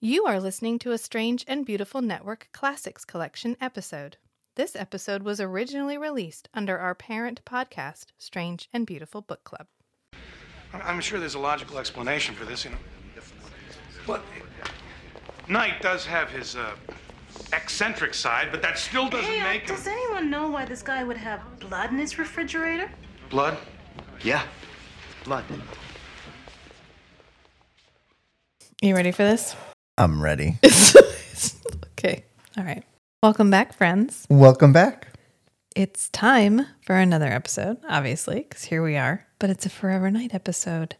You are listening to a Strange and Beautiful Network Classics Collection episode. This episode was originally released under our parent podcast, Strange and Beautiful Book Club. I'm- I'm sure there's a logical explanation for this, you know. But Knight does have his uh, eccentric side, but that still doesn't Hey, uh, make him. does anyone know why this guy would have blood in his refrigerator? Blood? Yeah. Blood. You ready for this? I'm ready. okay. All right. Welcome back, friends. Welcome back. It's time for another episode, obviously, because here we are. But it's a Forever Knight episode,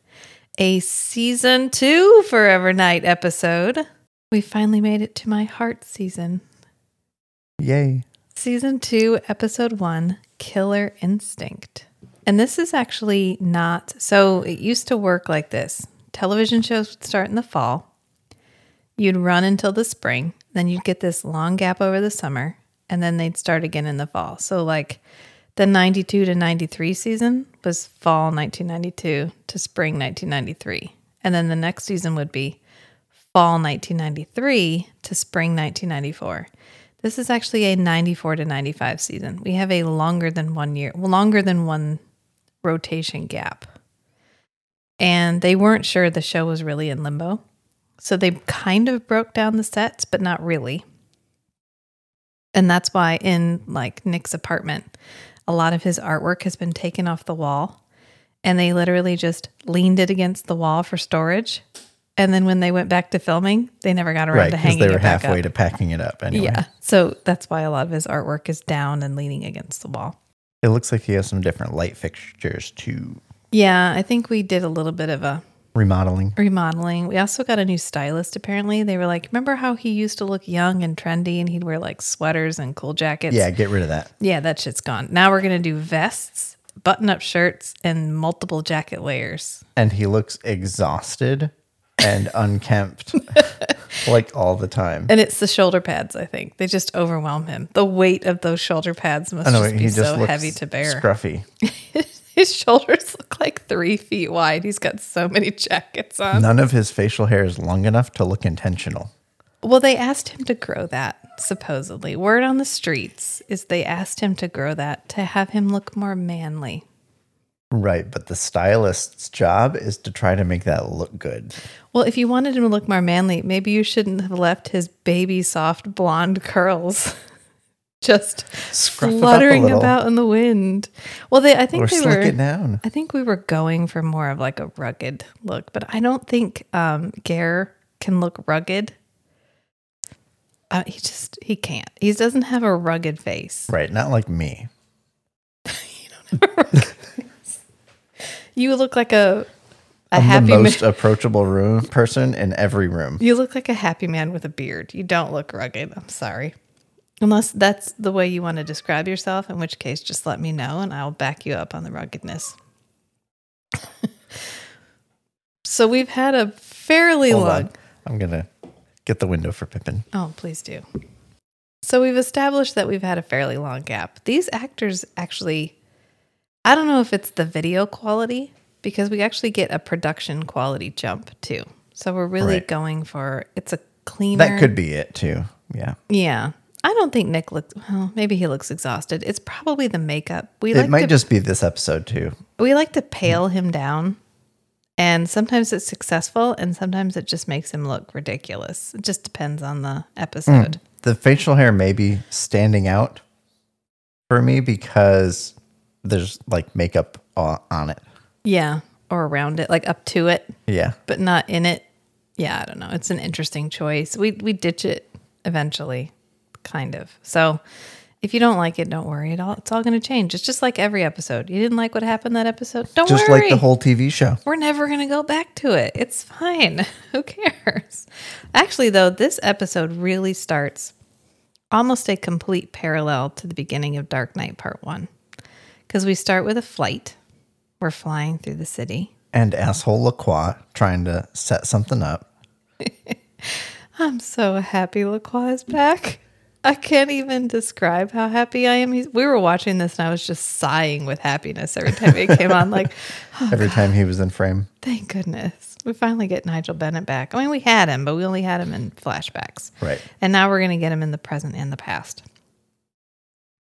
a season two Forever Knight episode. We finally made it to my heart season. Yay. Season two, episode one Killer Instinct. And this is actually not so it used to work like this television shows would start in the fall, you'd run until the spring, then you'd get this long gap over the summer, and then they'd start again in the fall. So, like the 92 to 93 season was fall 1992 to spring 1993. And then the next season would be fall 1993 to spring 1994. This is actually a 94 to 95 season. We have a longer than one year, longer than one rotation gap. And they weren't sure the show was really in limbo. So they kind of broke down the sets, but not really. And that's why in like Nick's apartment, a lot of his artwork has been taken off the wall and they literally just leaned it against the wall for storage. And then when they went back to filming, they never got around Right, to because hanging they were it halfway up. to packing it up anyway. Yeah. So that's why a lot of his artwork is down and leaning against the wall. It looks like he has some different light fixtures too. Yeah, I think we did a little bit of a Remodeling. remodeling. We also got a new stylist apparently. They were like, remember how he used to look young and trendy and he'd wear like sweaters and cool jackets? Yeah, get rid of that. Yeah, that shit's gone. Now we're going to do vests, button up shirts, and multiple jacket layers. And he looks exhausted and unkempt like all the time. And it's the shoulder pads, I think. They just overwhelm him. The weight of those shoulder pads must know just be just so heavy to bear. scruffy. His shoulders look like three feet wide. He's got so many jackets on. None of his facial hair is long enough to look intentional. Well, they asked him to grow that, supposedly. Word on the streets is they asked him to grow that to have him look more manly. Right, but the stylist's job is to try to make that look good. Well, if you wanted him to look more manly, maybe you shouldn't have left his baby soft blonde curls just Scruff it up a fluttering about in the wind. Well, they I think Or they were it down. I think we were going for more of like a rugged look, but I don't think um Gare can look rugged. Uh, he just he can't. He doesn't have a rugged face. Right, not like me. You look like a a I'm happy the most man. approachable room person in every room. You look like a happy man with a beard. You don't look rugged. I'm sorry. Unless that's the way you want to describe yourself, in which case just let me know and I'll back you up on the ruggedness. so we've had a fairly Hold long on. I'm gonna get the window for Pippin. Oh, please do. So we've established that we've had a fairly long gap. These actors actually, I don't know if it's the video quality because we actually get a production quality jump too. So we're really Right. going for it's a cleaner. That could be it too. Yeah. Yeah. I don't think Nick looks well, maybe he looks exhausted. It's probably the makeup. We It like might to, just be this episode too. we like to pale him down. And sometimes it's successful and sometimes it just makes him look ridiculous. It just depends on the episode. Hmm. The facial hair may be standing out for me because there's like makeup on it. Yeah, or around it, like up to it, Yeah. but not in it. Yeah, I don't know. It's an interesting choice. We we ditch it eventually, kind of. So if you don't like it, don't worry. It all it's all going to change. It's just like every episode. You didn't like what happened that episode. Don't worry. Just worry. like the whole TV show. We're never going to go back to it. It's fine. Who cares? Actually, though, this episode really starts almost a complete parallel to the beginning of Dark Knight Part 1. Because we start with a flight. We're flying through the city. And asshole Lacroix trying to set something up. I'm so happy LaCroix is back. I can't even describe how happy I am. He's, we were watching this and I was just sighing with happiness every time it came on. Like, oh, Every time he was in frame. thank goodness. We finally get Nigel Bennett back. I mean, we had him, but we only had him in flashbacks. Right. And now we're going to get him in the present and the past.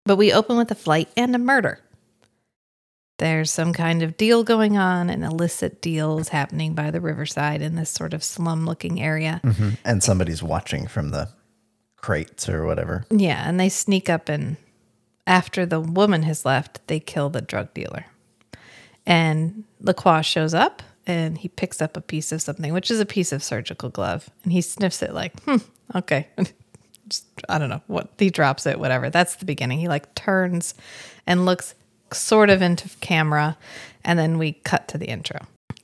But we open with a flight and a murder. There's some kind of deal going on, an illicit deal is happening by the riverside in this sort of slum looking area. Mm-hmm. And somebody's watching from the crates or whatever. Yeah, and they sneak up and after the woman has left, they kill the drug dealer. And Lacroix shows up and he picks up a piece of something, which is a piece of surgical glove, and he sniffs it like, hmm, okay. Just, I don't know what he drops it, whatever. That's the beginning. He like turns and looks sort of into camera, and then we cut to the intro.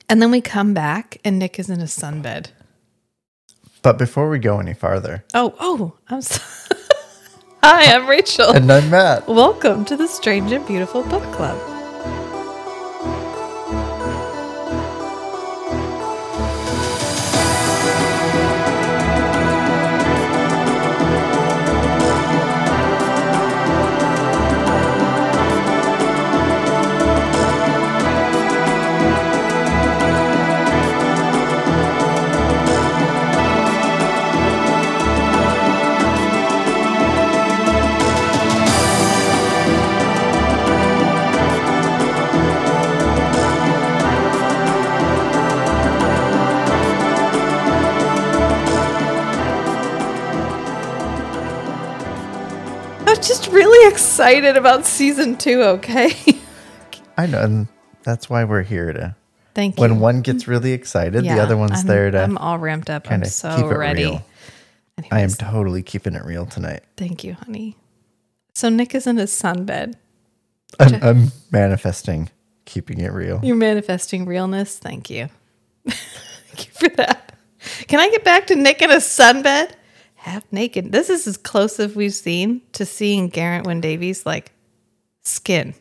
And then we come back, and Nick is in a sunbed. But before we go any farther, Oh, oh, I'm so- Hi, I'm Rachel. and I'm Matt. Welcome to the Strange and Beautiful Book Club. Just really excited about season two, okay? I know, and that's why we're here to. Thank you. When one gets really excited, Yeah, the other one's I'm, there to. I'm all ramped up. I'm so ready. I am totally keeping it real tonight. Thank you, honey. So Nick is in his sunbed. I'm, I'm manifesting keeping it real. You're manifesting realness. Thank you. Thank you for that. Can I get back to Nick in a sunbed? Half naked. This is as close as we've seen to seeing Geraint Wyn Davies like skin.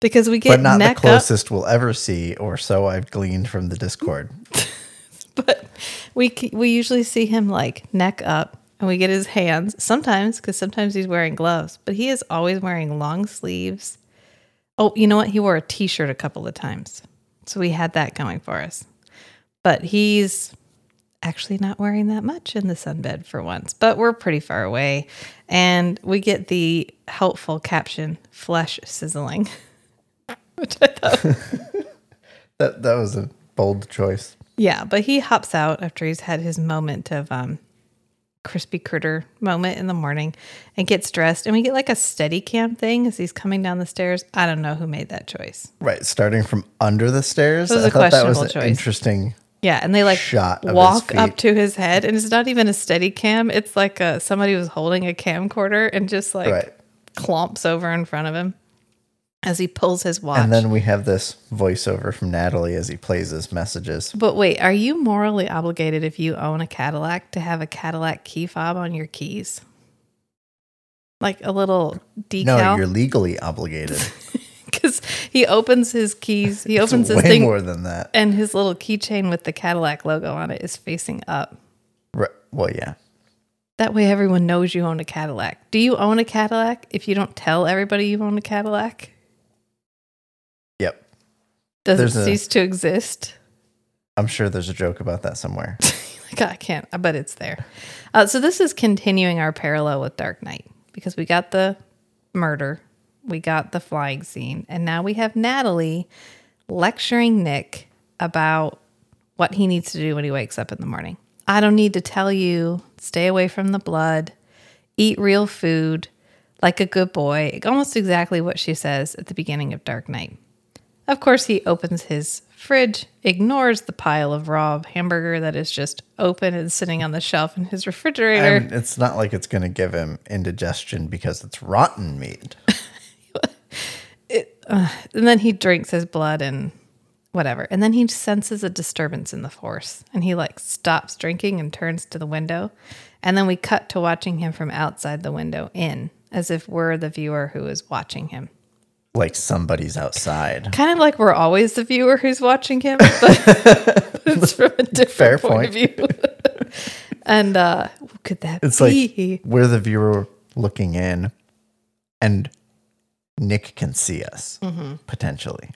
Because we get But not the neck up, closest we'll ever see, or so I've gleaned from the Discord. but we we usually see him like neck up and we get his hands sometimes because sometimes he's wearing gloves but he is always wearing long sleeves oh you know what he wore a t-shirt a couple of times so we had that going for us but he's actually not wearing that much in the sunbed for once but we're pretty far away and we get the helpful caption flesh sizzling which i thought That that was a bold choice. Yeah, but he hops out after he's had his moment of um crispy critter moment in the morning and gets dressed and we get like a steady cam thing as he's coming down the stairs. I don't know who made that choice. Right, starting from under the stairs. It was I a thought that was an choice. interesting. Yeah, and they like Shot walk up to his head and it's not even a steady cam. It's like a, somebody was holding a camcorder and just like Right. clomps over in front of him as he pulls his watch. And then we have this voiceover from Natalie as he plays his messages. But wait, are you morally obligated if you own a Cadillac to have a Cadillac key fob on your keys? Like a little decal? No, you're legally obligated. Because he opens his keys, he opens his way thing, more than that. and his little keychain with the Cadillac logo on it is facing up. Right. Well, yeah. That way everyone knows you own a Cadillac. Do you own a Cadillac if you don't tell everybody you own a Cadillac? Yep. Does There's it a- cease to exist? I'm sure there's a joke about that somewhere. Like, I can't, but it's there. Uh, so this is continuing our parallel with Dark Knight because we got the murder, we got the flying scene, and now we have Natalie lecturing Nick about what he needs to do when he wakes up in the morning. I don't need to tell you, stay away from the blood, eat real food, like a good boy. Almost exactly what she says at the beginning of Dark Knight. Of course, he opens his fridge, ignores the pile of raw hamburger that is just open and sitting on the shelf in his refrigerator. And it's not like it's going to give him indigestion because it's rotten meat. and then he drinks his blood and whatever. And then he senses a disturbance in the force and he like stops drinking and turns to the window. And then we cut to watching him from outside the window in, as if we're the viewer who is watching him. Like somebody's outside. Kind of like we're always the viewer who's watching him, but, it's from a different Fair point, of view. and uh, could that It's be? like we're the viewer looking in, and Nick can see us Mm-hmm. potentially.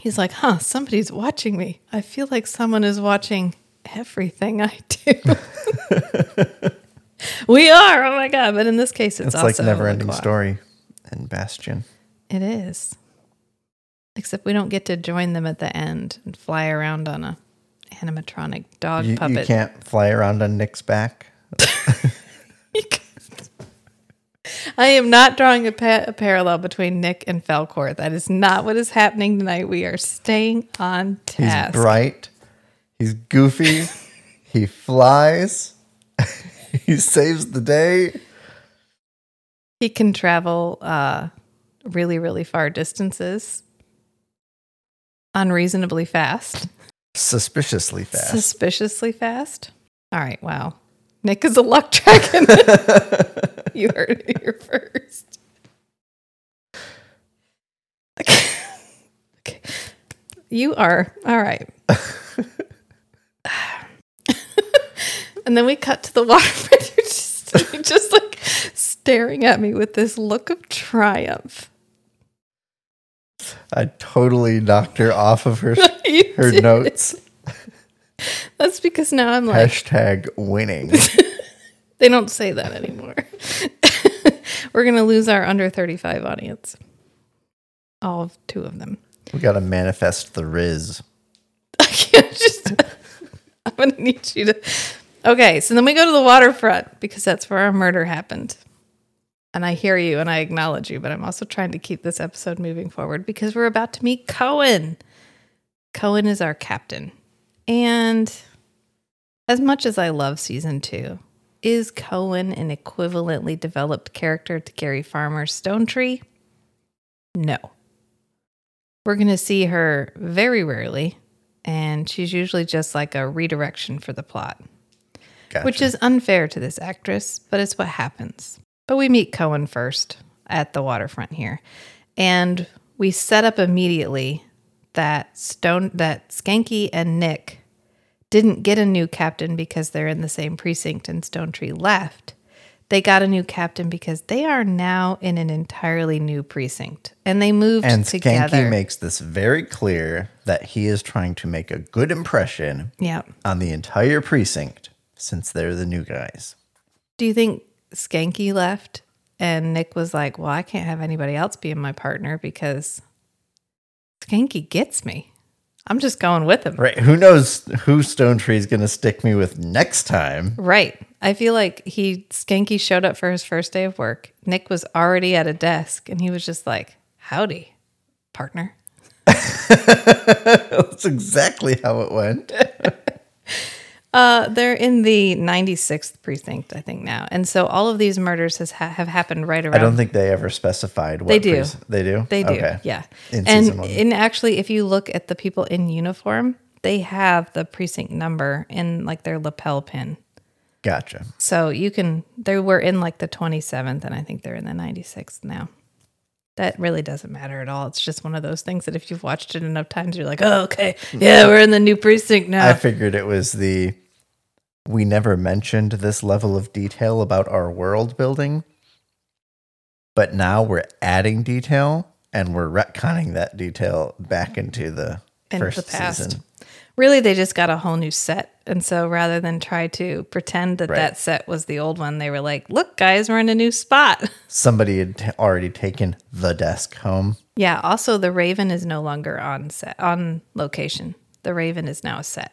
He's like, huh, somebody's watching me. I feel like someone is watching everything I do. we are. Oh my God. But in this case, it's, It's, like never ending story and Bastian. It is. Except we don't get to join them at the end and fly around on a animatronic dog You, puppet. you can't fly around on Nick's back. I am not drawing a, pa- a parallel between Nick and Falkor. That is not what is happening tonight. We are staying on task. He's bright. He's goofy. he flies. he saves the day. He can travel uh, really, really far distances unreasonably fast, Suspiciously fast. suspiciously fast. All right, wow. Nick is a luck dragon. you heard it here first. Okay. okay. You are. All right. and then we cut to the waterfront. You're just, you're just like staring at me with this look of triumph. I totally knocked her off of her her did. notes. That's because now I'm like, Hashtag winning. they don't say that anymore. We're going to lose our under 35 audience. All of two of them. we gotta manifest the Riz. I can't just. I'm gonna need you to. Okay, so then we go to the waterfront because that's where our murder happened. And I hear you and I acknowledge you, but I'm also trying to keep this episode moving forward because we're about to meet Cohen. Cohen is our captain. And as much as I love season two, is Cohen an equivalently developed character to Gary Farmer's Stonetree? No. We're going to see her very rarely, and she's usually just like a redirection for the plot, Gotcha. which is unfair to this actress, but it's what happens. But we meet Cohen first at the waterfront here, and we set up immediately that Stone that Schanke and Nick didn't get a new captain because they're in the same precinct and Stonetree left. They got a new captain because they are now in an entirely new precinct and they moved and together. Schanke makes this very clear that he is trying to make a good impression yeah. on the entire precinct since they're the new guys. Do you think Schanke left and Nick was like, "Well, I can't have anybody else being my partner because Schanke gets me. I'm just going with him." Right. Who knows who Stonetree is going to stick me with next time? Right. I feel like he Schanke showed up for his first day of work. Nick was already at a desk and he was just like, "Howdy, partner." That's exactly how it went. Uh, they're in the 96th precinct, I think now, and so all of these murders has ha- have happened right around. I don't think they ever specified what They do. they do. They do. Okay. Yeah. In and and actually if you look at the people in uniform, they have the precinct number in like their lapel pin. Gotcha. So you can they were in like the 27th and I think they're in the 96th now. That really doesn't matter at all. It's just one of those things that if you've watched it enough times you're like, "Oh, okay. Yeah, we're in the new precinct now." I figured it was the we never mentioned this level of detail about our world building, but now we're adding detail and we're retconning that detail back into the Into first the past. season. Really, they just got a whole new set. And so rather than try to pretend that Right. that set was the old one, they were like, look, guys, we're in a new spot. Somebody had t- already taken the desk home. Yeah. Also, the Raven is no longer on set, on location. The Raven is now a set.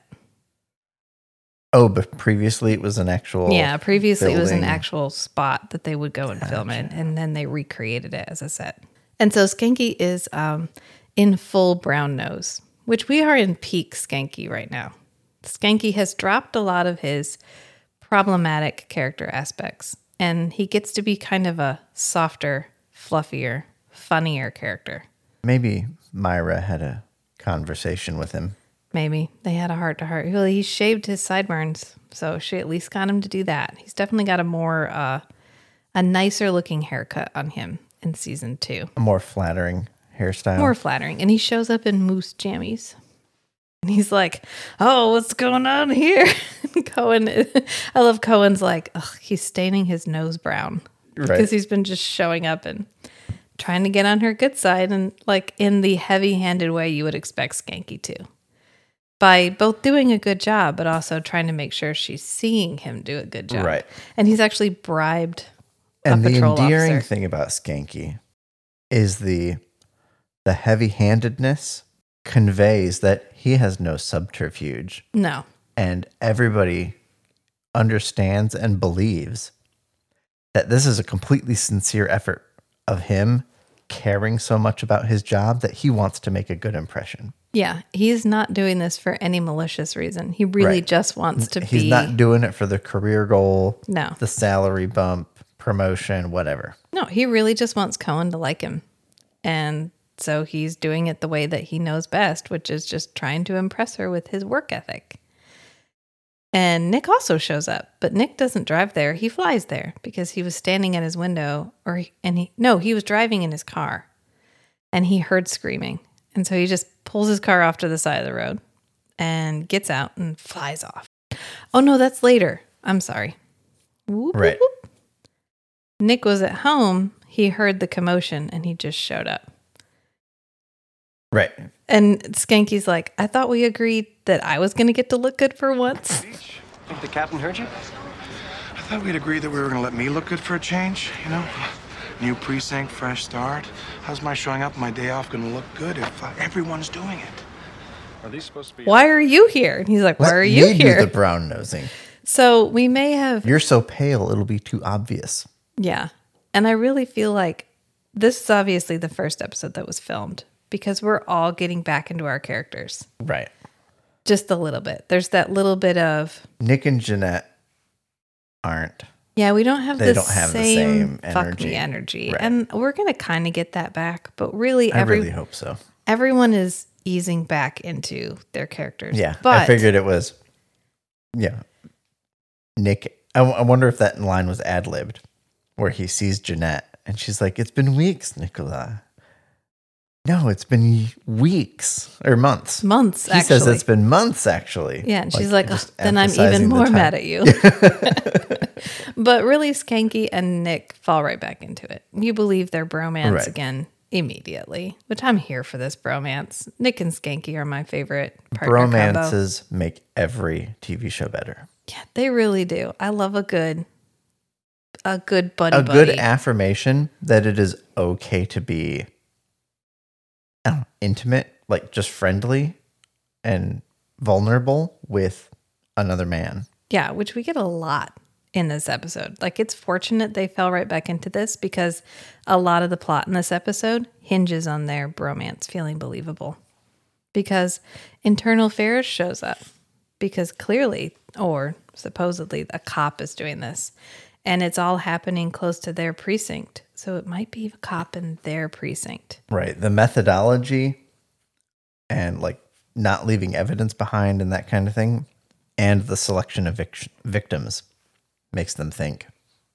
Oh, but previously it was an actual. yeah. Previously, it was an actual spot that they would go and film it. And then they recreated it as a set. And so Schanke is um, in full brown nose, which we are in peak Schanke right now. Schanke has dropped a lot of his problematic character aspects, and he gets to be kind of a softer, fluffier, funnier character. Maybe Myra had a conversation with him. Maybe they had a heart to heart. Well, he shaved his sideburns, so she at least got him to do that. He's definitely got a more, uh, a nicer looking haircut on him in season two. A more flattering hairstyle. More flattering, and he shows up in moose jammies. And he's like, "Oh, what's going on here?" Cohen, I love Cohen's like, Ugh, he's staining his nose brown Right. because he's been just showing up and trying to get on her good side, and like in the heavy-handed way you would expect Schanke to, by both doing a good job but also trying to make sure she's seeing him do a good job. Right. And he's actually bribed And the endearing officer. thing about Schanke is the the heavy-handedness conveys that he has no subterfuge No, and everybody understands and believes that this is a completely sincere effort of him caring so much about his job that he wants to make a good impression. Yeah, he's not doing this for any malicious reason. He really Right. just wants to He's be. not doing it for the career goal, No. the salary bump, promotion, whatever. no, he really just wants Cohen to like him. And so he's doing it the way that he knows best, which is just trying to impress her with his work ethic. And Nick also shows up, but Nick doesn't drive there. He flies there because he was standing at his window or he- and he no, he was driving in his car. And he heard screaming. And so he just pulls his car off to the side of the road and gets out and flies off. Oh no, that's later. I'm sorry. Whoop, whoop, Right. whoop. Nick was at home. He heard the commotion and he just showed up. Right. And Schanke's like, I thought we agreed that I was going to get to look good for once. Think the captain heard you? I thought we'd agreed that we were gonna let me look good for a change, you know? New precinct, fresh start. How's my showing up my day off gonna look good if uh, everyone's doing it? Are these supposed to be? Why are you here? And he's like, Why Let are you me do here? the brown nosing. so we may have, You're so pale, it'll be too obvious. yeah. And I really feel like this is obviously the first episode that was filmed because we're all getting back into our characters Right. just a little bit. There's that little bit of, Nick and Janette aren't. Yeah, we don't have They the don't have the same, same fuck energy. me energy, Right. and we're gonna kind of get that back. But really, I really hope so. everyone is easing back into their characters. Yeah. but I figured it was, yeah. Nick, I, w- I wonder if that line was ad libbed where he sees Janette and she's like, It's been weeks, Nicola. No, it's been weeks or months. months. He actually, says it's been months, actually. yeah, and she's like, "Ugh, then I'm even more time. mad at you. but really, Schanke and Nick fall right back into it. You believe their bromance Right. again immediately, which I'm here for this bromance. Nick and Schanke are my favorite partner combo. Bromances make every TV show better. Yeah, they really do. I love a good, a good buddy. a good affirmation that it is okay to be know, intimate, like just friendly and vulnerable with another man. Yeah, which we get a lot in this episode. Like it's fortunate they fell right back into this because a lot of the plot in this episode hinges on their bromance feeling believable. Because internal affairs shows up because clearly or supposedly a cop is doing this and it's all happening close to their precinct. So it might be a cop in their precinct. Right. The methodology and like not leaving evidence behind and that kind of thing, and the selection of vic- victims makes them think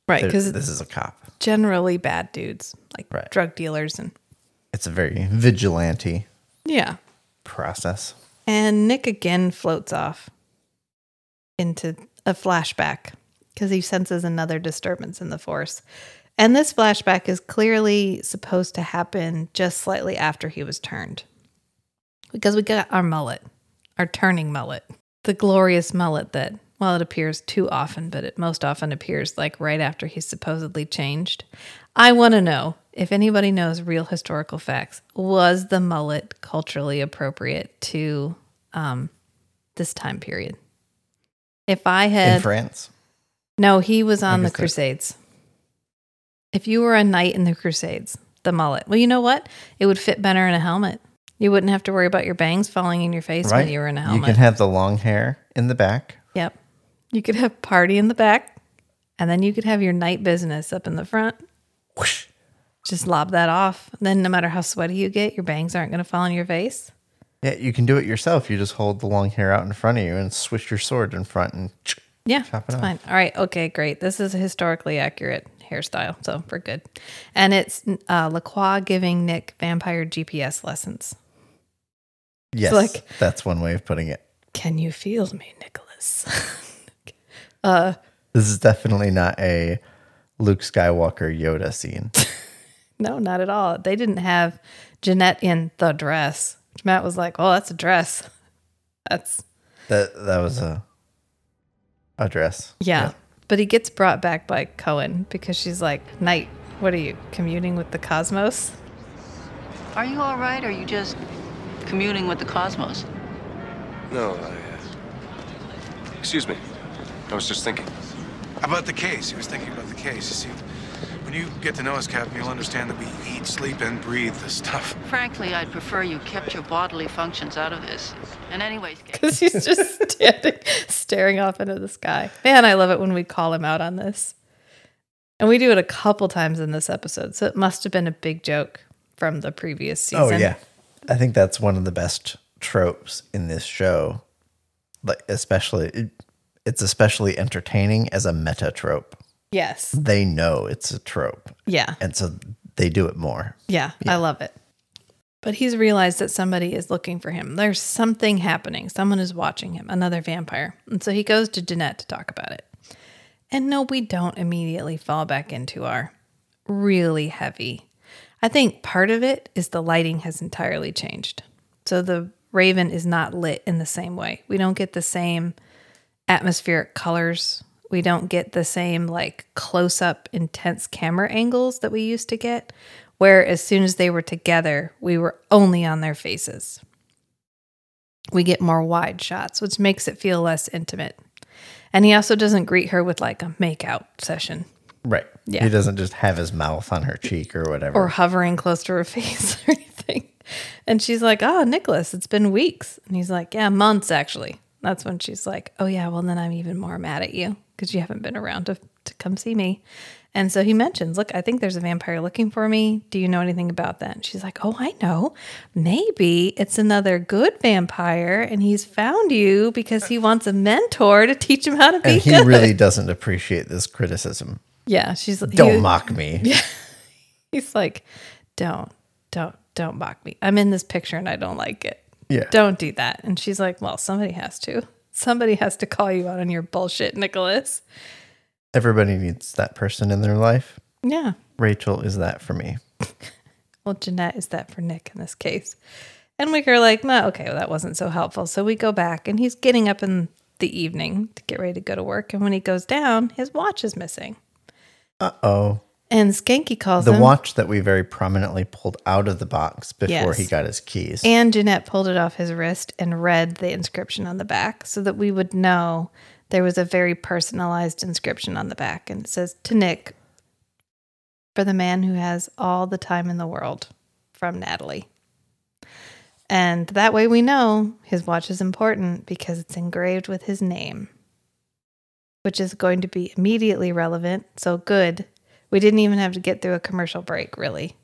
Right, because this is a cop. generally bad dudes, like Right. drug dealers and It's a very vigilante yeah. process. And Nick again floats off into a flashback because he senses another disturbance in the force. And this flashback is clearly supposed to happen just slightly after he was turned. Because we got our mullet, our turning mullet, the glorious mullet that, well, it appears too often, but it most often appears like right after he's supposedly changed. I want to know if anybody knows real historical facts. Was the mullet culturally appropriate to um, this time period? If I had In France. no, he was on the Crusades. If you were a knight in the Crusades, the mullet. Well, you know what? It would fit better in a helmet. You wouldn't have to worry about your bangs falling in your face Right. when you were in a helmet. You can have the long hair in the back. You could have party in the back, and then you could have your night business up in the front. Whoosh. Just lob that off. Then, no matter how sweaty you get, your bangs aren't going to fall on your face. Yeah, you can do it yourself. You just hold the long hair out in front of you and swish your sword in front and Yeah, Chop it it's off. fine. All right, okay, great. This is a historically accurate hairstyle, so we're good. And it's uh, Lacroix giving Nick vampire GPS lessons. Yes, like- that's one way of putting it. Can you feel me, Nicholas? This is definitely not a Luke Skywalker Yoda scene. no, not at all. They didn't have Janette in the dress. Matt was like, "Oh, that's a dress." That's That that was a a dress. yeah. But he gets brought back by Cohen because she's like, "Knight, what are you communing with the cosmos?" Are you all right, or are you just communing with the cosmos? No, I. Uh... Excuse me. I was just thinking. About the case. He was thinking about the case. You see, when you get to know us, Captain, you'll understand that we eat, sleep, and breathe this stuff. Frankly, I'd prefer you kept your bodily functions out of this. And anyways, Kate, Because he's just standing, staring off into the sky. Man, I love it when we call him out on this. And we do it a couple times in this episode, so it must have been a big joke from the previous oh, season. Oh yeah, I think that's one of the best tropes in this show. Like especially, it, it's especially entertaining as a meta trope. Yes. They know it's a trope, Yeah. and so they do it more. Yeah, I love it. But he's realized that somebody is looking for him. There's something happening. Someone is watching him, another vampire. And so he goes to Janette to talk about it. And no, we don't immediately fall back into our really heavy. I think part of it is the lighting has entirely changed. So the Raven is not lit in the same way. We don't get the same atmospheric colors. We don't get the same like close up intense camera angles that we used to get, where as soon as they were together, we were only on their faces. We get more wide shots, which makes it feel less intimate. And he also doesn't greet her with like a make out session Right. Yeah. He doesn't just have his mouth on her cheek or whatever. or hovering close to her face or anything. And she's like, Oh, Nicholas, it's been weeks. And he's like, Yeah, months actually. That's when she's like, Oh, yeah, well, then I'm even more mad at you because you haven't been around to, to come see me. And so he mentions, Look, I think there's a vampire looking for me. Do you know anything about that? And she's like, Oh, I know. Maybe it's another good vampire and he's found you because he wants a mentor to teach him how to be and he good. really doesn't appreciate this criticism. yeah, she's like, Don't he- mock me. Yeah, He's like, don't, don't, don't mock me. I'm in this picture and I don't like it. Yeah. Don't do that. And she's like, well, somebody has to. Somebody has to call you out on your bullshit, Nicholas. Everybody needs that person in their life. Yeah. Rachel is that for me. Well, Janette is that for Nick in this case. And we are like, well, okay, well, that wasn't so helpful. So we go back and he's getting up in the evening to get ready to go to work. And when he goes down, his watch is missing. Uh oh. And Schanke calls The him. watch that we very prominently pulled out of the box before Yes. he got his keys. And Janette pulled it off his wrist and read the inscription on the back so that we would know there was a very personalized inscription on the back. And it says, To Nick, for the man who has all the time in the world, from Natalie. And that way we know his watch is important because it's engraved with his name, which is going to be immediately relevant. So good. We didn't even have to get through a commercial break, really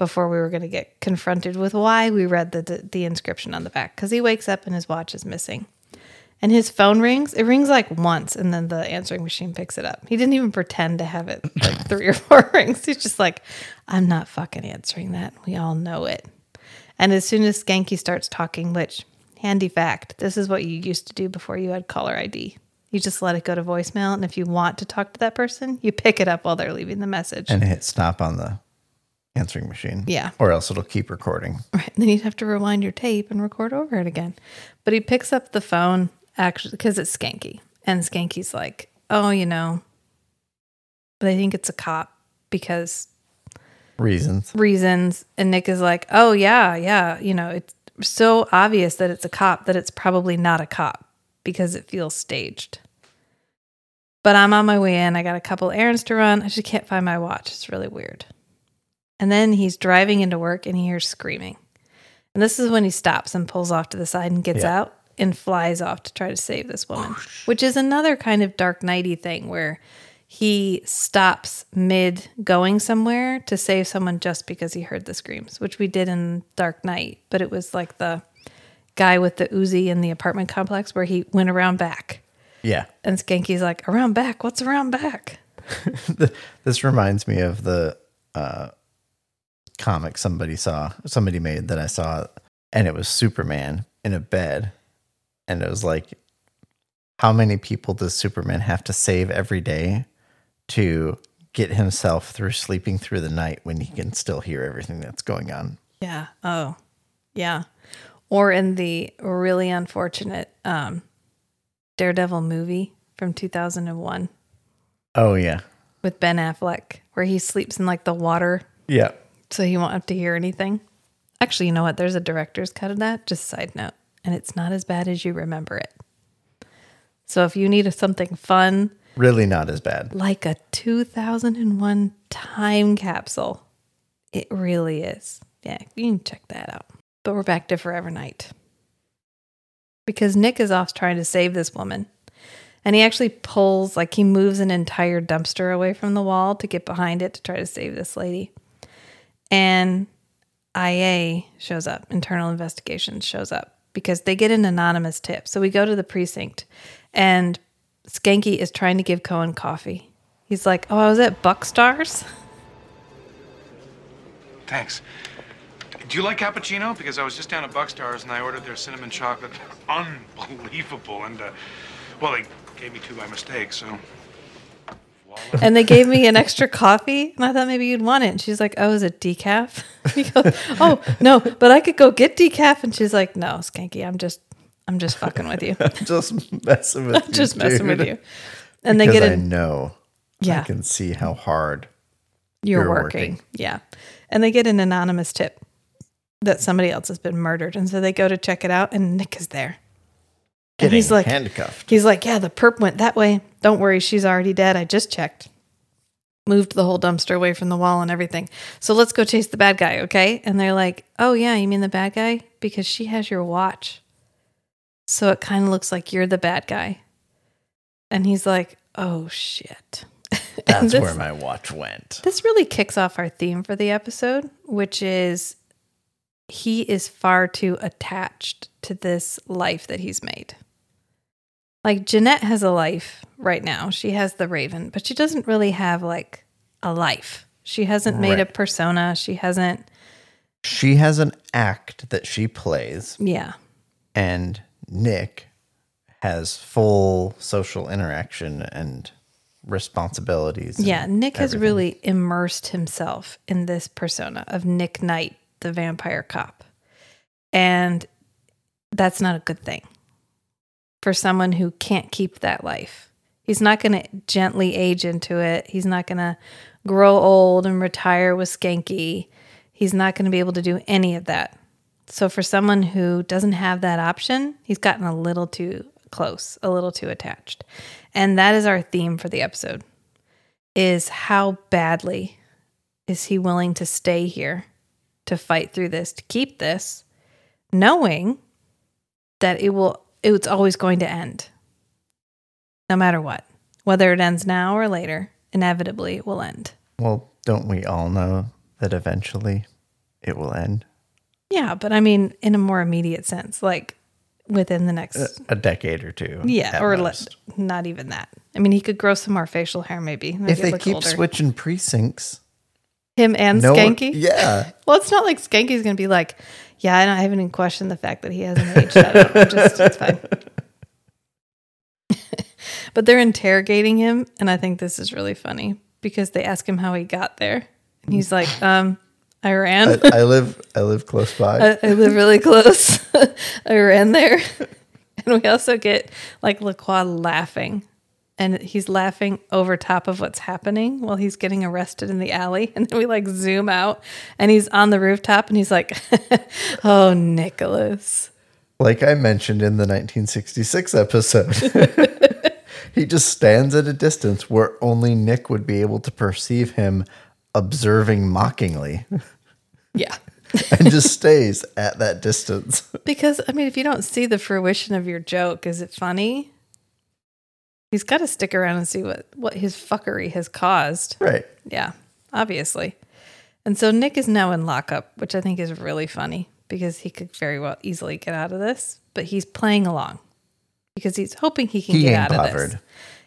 before we were going to get confronted with why we read the, the, the inscription on the back because he wakes up and his watch is missing. And his phone rings it rings like once and then the answering machine picks it up. He didn't even pretend to have it like three or four rings. He's just like i'm not fucking answering that. We all know it. And as soon as schanke starts talking which handy fact this is what you used to do before you had caller id you just let it go to voicemail and if you want to talk to that person you pick it up while they're leaving the message and hit stop on the answering machine. Yeah. Or else it'll keep recording. Right. Then you'd have to rewind your tape and record over it again. But he picks up the phone actually because it's Schanke. And Schanke's like, oh, you know, but I think it's a cop because Reasons. reasons. And Nick is like, oh, yeah, yeah. You know, it's so obvious that it's a cop that it's probably not a cop because it feels staged. But I'm on my way in. I got a couple errands to run. I just can't find my watch. It's really weird. And then he's driving into work and he hears screaming. And this is when he stops and pulls off to the side and gets Yeah. out and flies off to try to save this woman, oh, which is another kind of dark nighty thing where he stops mid going somewhere to save someone just because he heard the screams, which we did in Dark Knight, but it was like the guy with the Uzi in the apartment complex where he went around back. Yeah. And Schanke's like, around back? What's around back? This reminds me of the uh, comic somebody saw, somebody made that I saw and it was Superman in a bed. And it was like, how many people does Superman have to save every day to get himself through sleeping through the night when he can still hear everything that's going on? Yeah. Oh, yeah. Or in the really unfortunate um, Daredevil movie from 2001 Oh, yeah. with Ben Affleck, where he sleeps in like the water Yeah. so he won't have to hear anything. Actually, you know what? There's a director's cut of that. Just side note. And it's not as bad as you remember it. So if you need something fun, Really not as bad. like a 2001 time capsule, it really is. Yeah, you can check that out. But we're back to Forever Knight. Because Nick is off trying to save this woman. And he actually pulls, like, he moves an entire dumpster away from the wall to get behind it to try to save this lady. And IA shows up, internal investigations shows up because they get an anonymous tip. So we go to the precinct and Schanke is trying to give Cohen coffee. He's like, Oh, I was at Buckstars. Thanks. Do you like cappuccino? Because I was just down at Buckstars and I ordered their cinnamon chocolate. Unbelievable. And, uh, well, they gave me two by mistake, so. And they gave me an extra coffee. And I thought maybe you'd want it. And she's like, Oh, is it decaf? Goes, Oh, no, but I could go get decaf. And she's like, No, Schanke, I'm just I'm just fucking with you. just messing with you. just messing with you. And they get I in know. Yeah. I can see how hard. you're, you're working. working. Yeah. And they get an anonymous tip that somebody else has been murdered. And so they go to check it out and Nick is there. And he's like handcuffed. He's like, Yeah, the perp went that way. Don't worry, she's already dead. I just checked. Moved the whole dumpster away from the wall and everything. So let's go chase the bad guy, okay? And they're like, Oh yeah, you mean the bad guy? Because she has your watch. So it kind of looks like you're the bad guy. And he's like, Oh shit. That's this- where my watch went. this really kicks off our theme for the episode, which is he is far too attached to this life that he's made. Like Janette has a life right now. She has the Raven, but she doesn't really have like a life. She hasn't made a persona. She hasn't, She has an act that she plays, yeah. and Nick has full social interaction and responsibilities. and Yeah, Nick has really immersed himself in this persona of Nick Knight, the vampire cop. And that's not a good thing for someone who can't keep that life. He's not going to gently age into it. He's not going to grow old and retire with Schanke. He's not going to be able to do any of that. So, for someone who doesn't have that option, he's gotten a little too close, a little too attached. And that is our theme for the episode is how badly is he willing to stay here to fight through this to keep this knowing that it will it's always going to end no matter what whether it ends now or later inevitably it will end Well, don't we all know that eventually it will end? yeah but i mean in a more immediate sense like within the next A decade or two. yeah or le- not even that i mean he could grow some more facial hair maybe make if they keep older. switching precincts, him and no one- skanky yeah, Well, it's not like Schanke's going to be like, yeah, I, don't, I haven't even questioned the fact that he hasn't aged. I. Just, it's fine. but they're interrogating him, and I think this is really funny because they ask him how he got there, and he's like, um, I ran. I, I live. I live close by. I, I live really close. I ran there. and we also get like LaCroix laughing. And he's laughing over top of what's happening while he's getting arrested in the alley. And then we like zoom out and he's on the rooftop and he's like, Oh, Nicholas. like I mentioned in the 1966 episode, he just stands at a distance where only Nick would be able to perceive him observing mockingly Yeah. and just stays at that distance. Because, I mean, if you don't see the fruition of your joke, is it funny? He's got to stick around and see what, what his fuckery has caused. Right. Yeah, obviously. And so Nick is now in lockup, which I think is really funny because he could very well easily get out of this, but he's playing along because he's hoping he can He get out of this.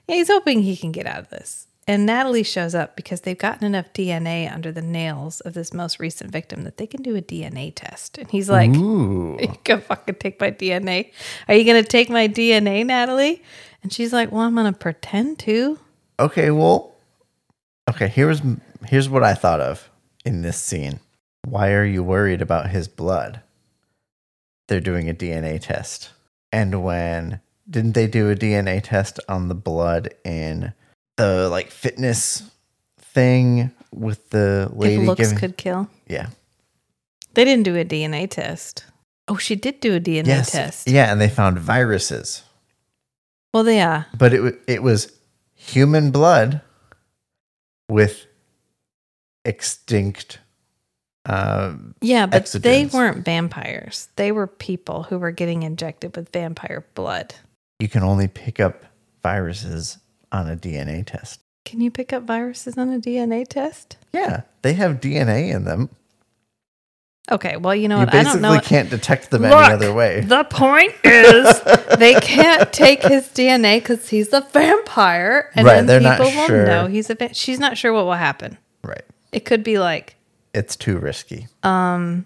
Yeah, he's hoping he can get out of this. And Natalie shows up because they've gotten enough DNA under the nails of this most recent victim that they can do a DNA test. And he's like, Ooh. you gonna fucking take my DNA? Are you gonna take my DNA, Natalie? And she's like, Well, I'm gonna pretend to. Okay, well, okay. Here's here's what I thought of in this scene. Why are you worried about his blood? They're doing a DNA test, and when didn't they do a DNA test on the blood in the like fitness thing with the lady if looks giving? could kill. yeah. They didn't do a DNA test. Oh, she did do a DNA Yes. test. Yeah, and they found viruses, Well, yeah. but it it was human blood with extinct. Uh, Yeah, but they weren't vampires. They were people who were getting injected with vampire blood. you can only pick up viruses on a DNA test. Can you pick up viruses on a DNA test? Yeah, they have DNA in them. Okay, well, you know you what? I don't know. basically can't detect them Look, any other way. The point is, they can't take his DNA because he's a vampire, and Right, then they're not people will sure. know he's a. Va- She's not sure what will happen. right. It could be like, It's too risky. Um,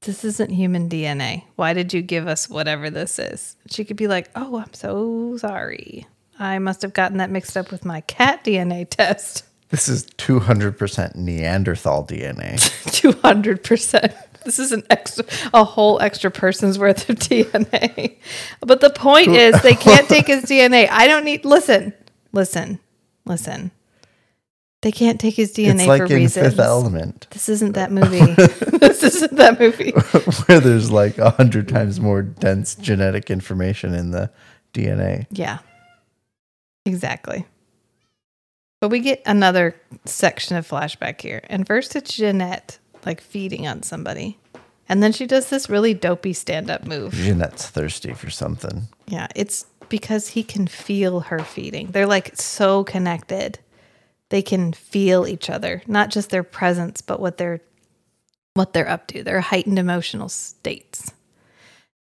this isn't human DNA. Why did you give us whatever this is? She could be like, oh, I'm so sorry. I must have gotten that mixed up with my cat DNA test. This is 200% Neanderthal DNA. 200%. This is an extra, a whole extra person's worth of DNA. But the point is, they can't take his DNA. I don't need, listen, listen, listen. They can't take his DNA it's like for in reasons. Fifth Element, This isn't that movie. this isn't that movie. where there's like a hundred times more dense genetic information in the DNA. Yeah. Exactly. But we get another section of flashback here. And first it's Janette like feeding on somebody. And then she does this really dopey stand up move. Janette's thirsty for something. Yeah, it's because he can feel her feeding. They're like so connected. They can feel each other, not just their presence, but what they're what they're up to. Their heightened emotional states.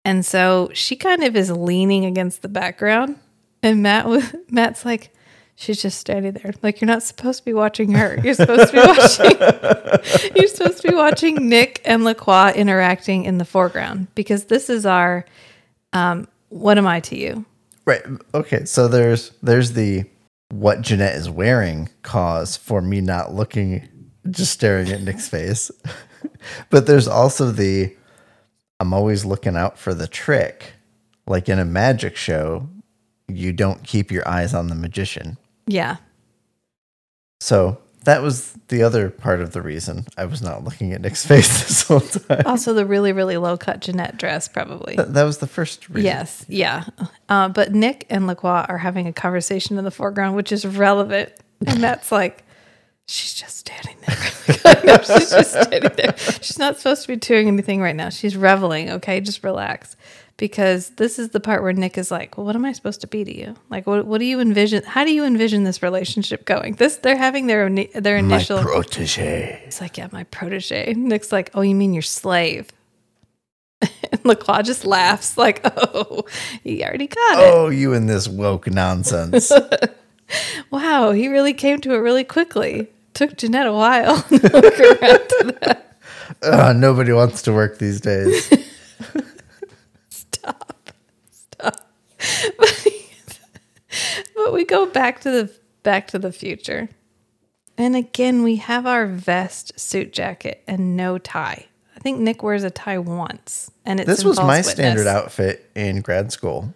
And so she kind of is leaning against the background, and Matt was Matt's like, she's just standing there, like you're not supposed to be watching her. You're supposed to be watching. you're supposed to be watching Nick and Lacroix interacting in the foreground because this is our. Um, what am I to you? Right. Okay. So there's there's the what Janette is wearing cause for me not looking, just staring at Nick's face. but there's also the I'm always looking out for the trick. Like in a magic show, you don't keep your eyes on the magician. Yeah, So that was the other part of the reason I was not looking at Nick's face this whole time. Also, the really, really low cut Janette dress, probably. That, that was the first reason. Yes, yeah. Uh, but Nick and Lacroix are having a conversation in the foreground, which is relevant. And that's like, she's just standing there. She's just standing there. She's not supposed to be doing anything right now. She's reveling, okay? Just relax. Because this is the part where Nick is like, well, what am I supposed to be to you? Like, what, what do you envision? How do you envision this relationship going? This They're having their, their My initial. protege. It's like, yeah, my protege. Nick's like, oh, you mean your slave? And Lacroix just laughs, like, oh, he already got it. Oh, you and this woke nonsense. Wow, he really came to it really quickly. Took Janette a while to look around to that. Ugh, uh, nobody wants to work these days. But we go back to the back to the future. And again, we have our vest, suit jacket, and no tie. I think Nick wears a tie once, and it's This was my Witness. standard outfit in grad school.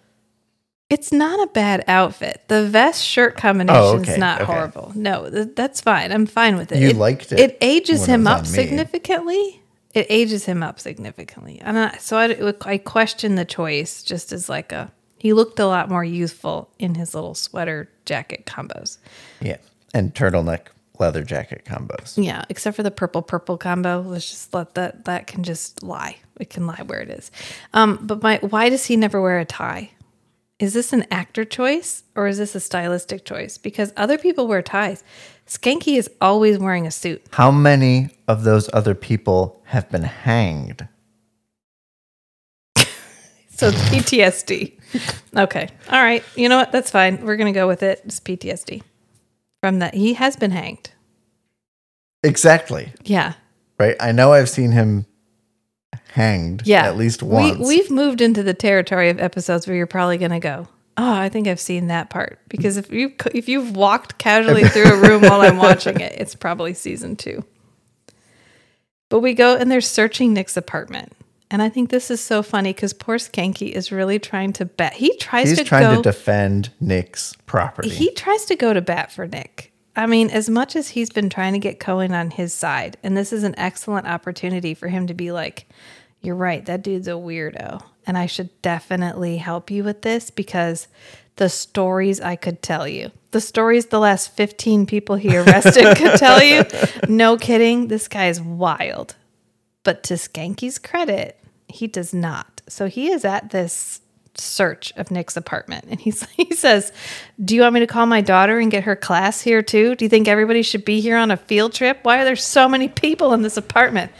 It's not a bad outfit. The vest shirt combination Oh, is okay, not okay. horrible. No, th- that's fine. I'm fine with it. You it liked it It ages when it him up significantly. It ages him up significantly. And I, so I, I question the choice just as like a, he looked a lot more youthful in his little sweater jacket combos. Yeah. And turtleneck leather jacket combos. Yeah, except for the purple purple combo. Let's just let that that can just lie. It can lie where it is. Um, but my why does he never wear a tie? Is this an actor choice or is this a stylistic choice? Because other people wear ties. Schanke is always wearing a suit. How many of those other people have been hanged? So it's PTSD. okay. All right. You know what? That's fine. We're gonna go with it. It's PTSD. from that. He has been hanged. Exactly. Yeah. Right. I know I've seen him hanged Yeah. at least once. We, we've moved into the territory of episodes where you're probably going to go, oh, I think I've seen that part. Because if, you, if you've walked casually through a room while I'm watching it, it's probably season two. But we go and they're searching Nick's apartment. And I think this is so funny because poor Schanke is really trying to bet. He tries He's to trying go. to defend Nick's property. He tries to go to bat for Nick. I mean, as much as he's been trying to get Cohen on his side, and this is an excellent opportunity for him to be like, You're right, that dude's a weirdo. And I should definitely help you with this because the stories I could tell you, the stories the last 15 people he arrested could tell you. No kidding. This guy is wild. But to Schanke's credit, he does not. So he is at this search of Nick's apartment and he's he says, "Do you want me to call my daughter and get her class here too? Do you think everybody should be here on a field trip? Why are there so many people in this apartment?"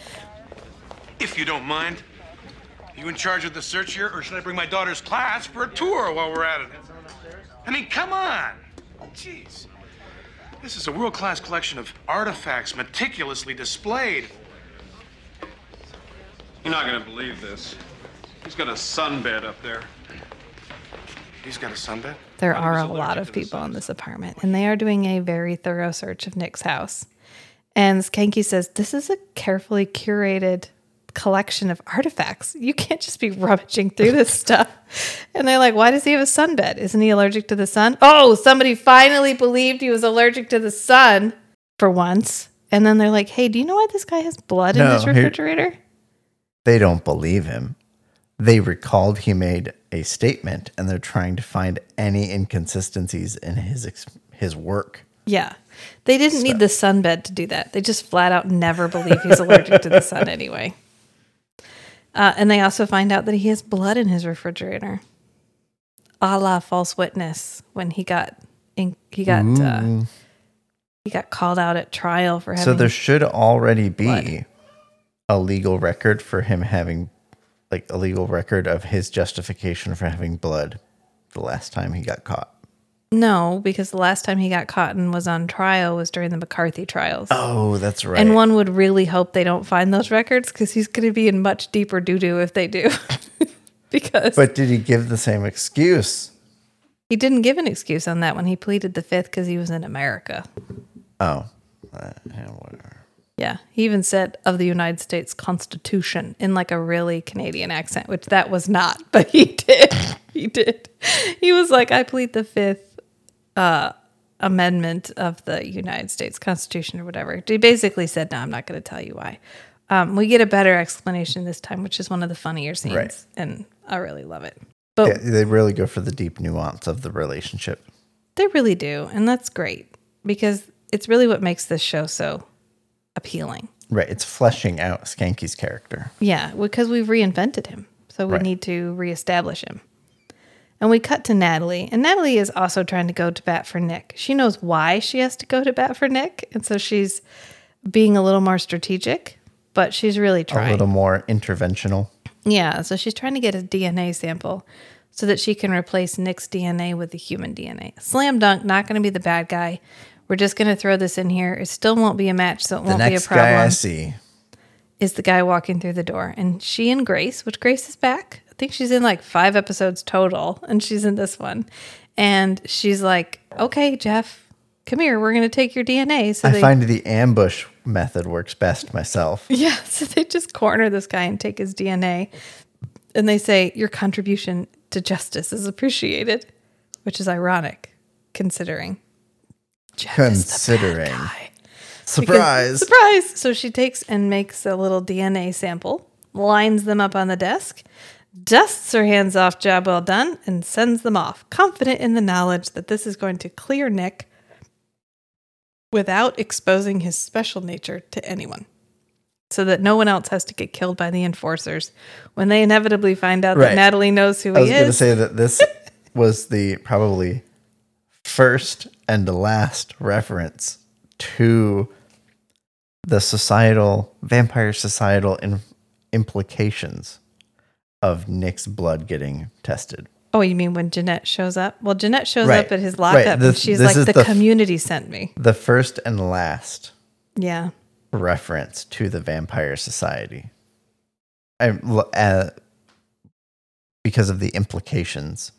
If you don't mind. Are you in charge of the search here, or should I bring my daughter's class for a tour while we're at it? I mean, come on. Jeez. This is a world class collection of artifacts meticulously displayed. You're not gonna believe this. He's got a sunbed up there. He's got a sunbed? There Well, are a lot of people in this apartment, and they are doing a very thorough search of Nick's house. And Schanke says, This is a carefully curated collection of artifacts. You can't just be rummaging through this stuff. And they're like, Why does he have a sunbed? Isn't he allergic to the sun? Oh, somebody finally believed he was allergic to the sun for once. And then they're like, Hey, do you know why this guy has blood in No, his here- refrigerator? They don't believe him. They recalled he made a statement and they're trying to find any inconsistencies in his his work. Yeah. They didn't need the sunbed to do that. They just flat out never believe he's allergic to the sun anyway. Uh, and they also find out that he has blood in his refrigerator. A la false witness when he got in, he got uh, he got called out at trial for having So there should already be blood. A legal record for him having like a legal record of his justification for having blood the last time he got caught. no because the last time he got caught and was on trial was during the McCarthy trials. Oh, that's right. And one would really hope they don't find those records because he's going to be in much deeper doo doo if they do. because but did he give the same excuse? He didn't give an excuse on that when he pleaded the fifth because he was in America. Oh, uh, whatever. Yeah. He even said of the United States Constitution in like a really Canadian accent, which that was not, but he did. he did. He was like, I plead the fifth uh, amendment of the United States Constitution or whatever. He basically said, No, I'm not going to tell you why. Um, we get a better explanation this time, which is one of the funnier scenes. Right. And I really love it. But Yeah, they really go for the deep nuance of the relationship. They really do. And that's great because it's really what makes this show so appealing. Right. It's fleshing out Schanke's character. Yeah, because we've reinvented him. So we Right. need to reestablish him. And we cut to Natalie, and Natalie is also trying to go to bat for Nick. She knows why she has to go to bat for Nick, and so she's being a little more strategic, but she's really trying. A little more interventional. Yeah, so she's trying to get a DNA sample so that she can replace Nick's DNA with the human DNA. Slam dunk, not going to be the bad guy. We're just going to throw this in here. It still won't be a match, so it The won't be a next guy I problem. see. Is the guy walking through the door. And she and Grace, which Grace is back. I think she's in like five episodes total, and she's in this one. And she's like, okay, Jeff, come here. We're going to take your DNA. So I they, find the ambush method works best myself. Yeah, so they just corner this guy and take his DNA. And they say, Your contribution to justice is appreciated, which is ironic considering. Jeff Considering. guy. Because- Surprise. surprise. So she takes and makes a little DNA sample, lines them up on the desk, dusts her hands off, job well done, and sends them off, confident in the knowledge that this is going to clear Nick without exposing his special nature to anyone. So that no one else has to get killed by the enforcers when they inevitably find out that Natalie knows who I he is. I was going to say that this was the probably first and last reference to the societal vampire societal in, implications of Nick's blood getting tested. Oh, you mean when Janette shows up? Well, Janette shows Right. up at his Right. lockup and This- she's this like, the, the f- community sent me. The first and last Yeah. reference to the Vampire Society. I, uh, because of the implications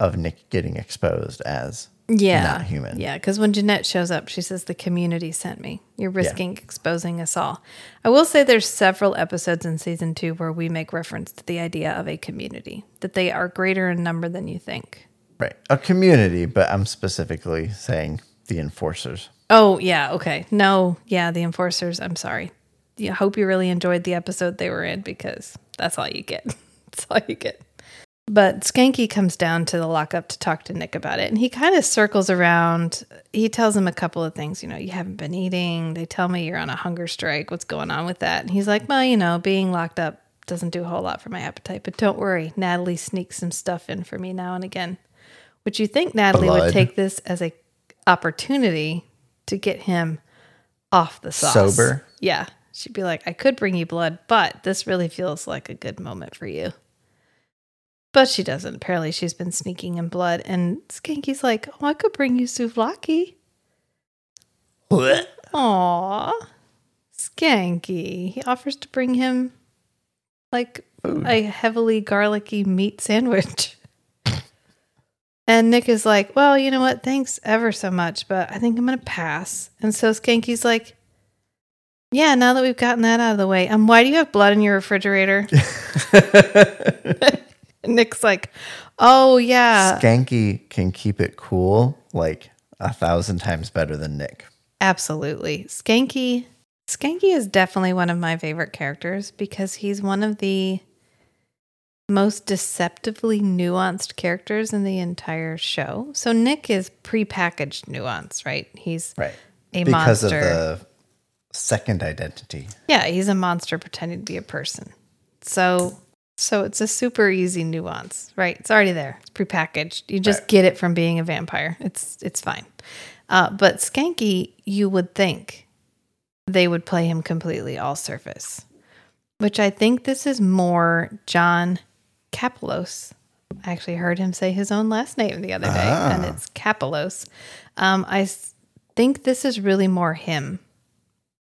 of Nick getting exposed as Yeah. not human. Yeah. Because when Janette shows up, she says, the community sent me. You're risking exposing us all. I will say there's several episodes in season two where we make reference to the idea of a community, that they are greater in number than you think. Right. A community, but I'm specifically saying the enforcers. Oh, yeah. Okay. No. Yeah. The enforcers. I'm sorry. I hope you really enjoyed the episode they were in because that's all you get. that's all you get. But Schanke comes down to the lockup to talk to Nick about it. And he kind of circles around. He tells him a couple of things. You know, you haven't been eating. They tell me you're on a hunger strike. What's going on with that? And he's like, well, you know, being locked up doesn't do a whole lot for my appetite. But don't worry. Natalie sneaks some stuff in for me now and again. Which you think Natalie would take this as a opportunity to get him off the sauce. Sober? Yeah. She'd be like, I could bring you blood, but this really feels like a good moment for you. But she doesn't. Apparently, she's been sneaking in blood. And Schanke's like, Oh, I could bring you souvlaki. Aw. Schanke. He offers to bring him like a heavily garlicky meat sandwich. And Nick is like, Well, you know what? Thanks ever so much, but I think I'm going to pass. And so Schanke's like, Yeah, now that we've gotten that out of the way, um, why do you have blood in your refrigerator? Nick's like, Oh, yeah, Schanke can keep it cool like a thousand times better than Nick. absolutely. Schanke. Schanke is definitely one of my favorite characters because he's one of the most deceptively nuanced characters in the entire show. So Nick is prepackaged nuance, right? He's Right. a because monster. of the second identity. Yeah, he's a monster pretending to be a person. So so it's a super easy nuance, right? It's already there. It's prepackaged. You just Right. get it from being a vampire. It's it's fine. Uh, but Schanke, you would think they would play him completely all surface, which I think this is more John Kapelos. I actually heard him say his own last name the other day, and Ah. it's Kapelos. Um, I s- think this is really more him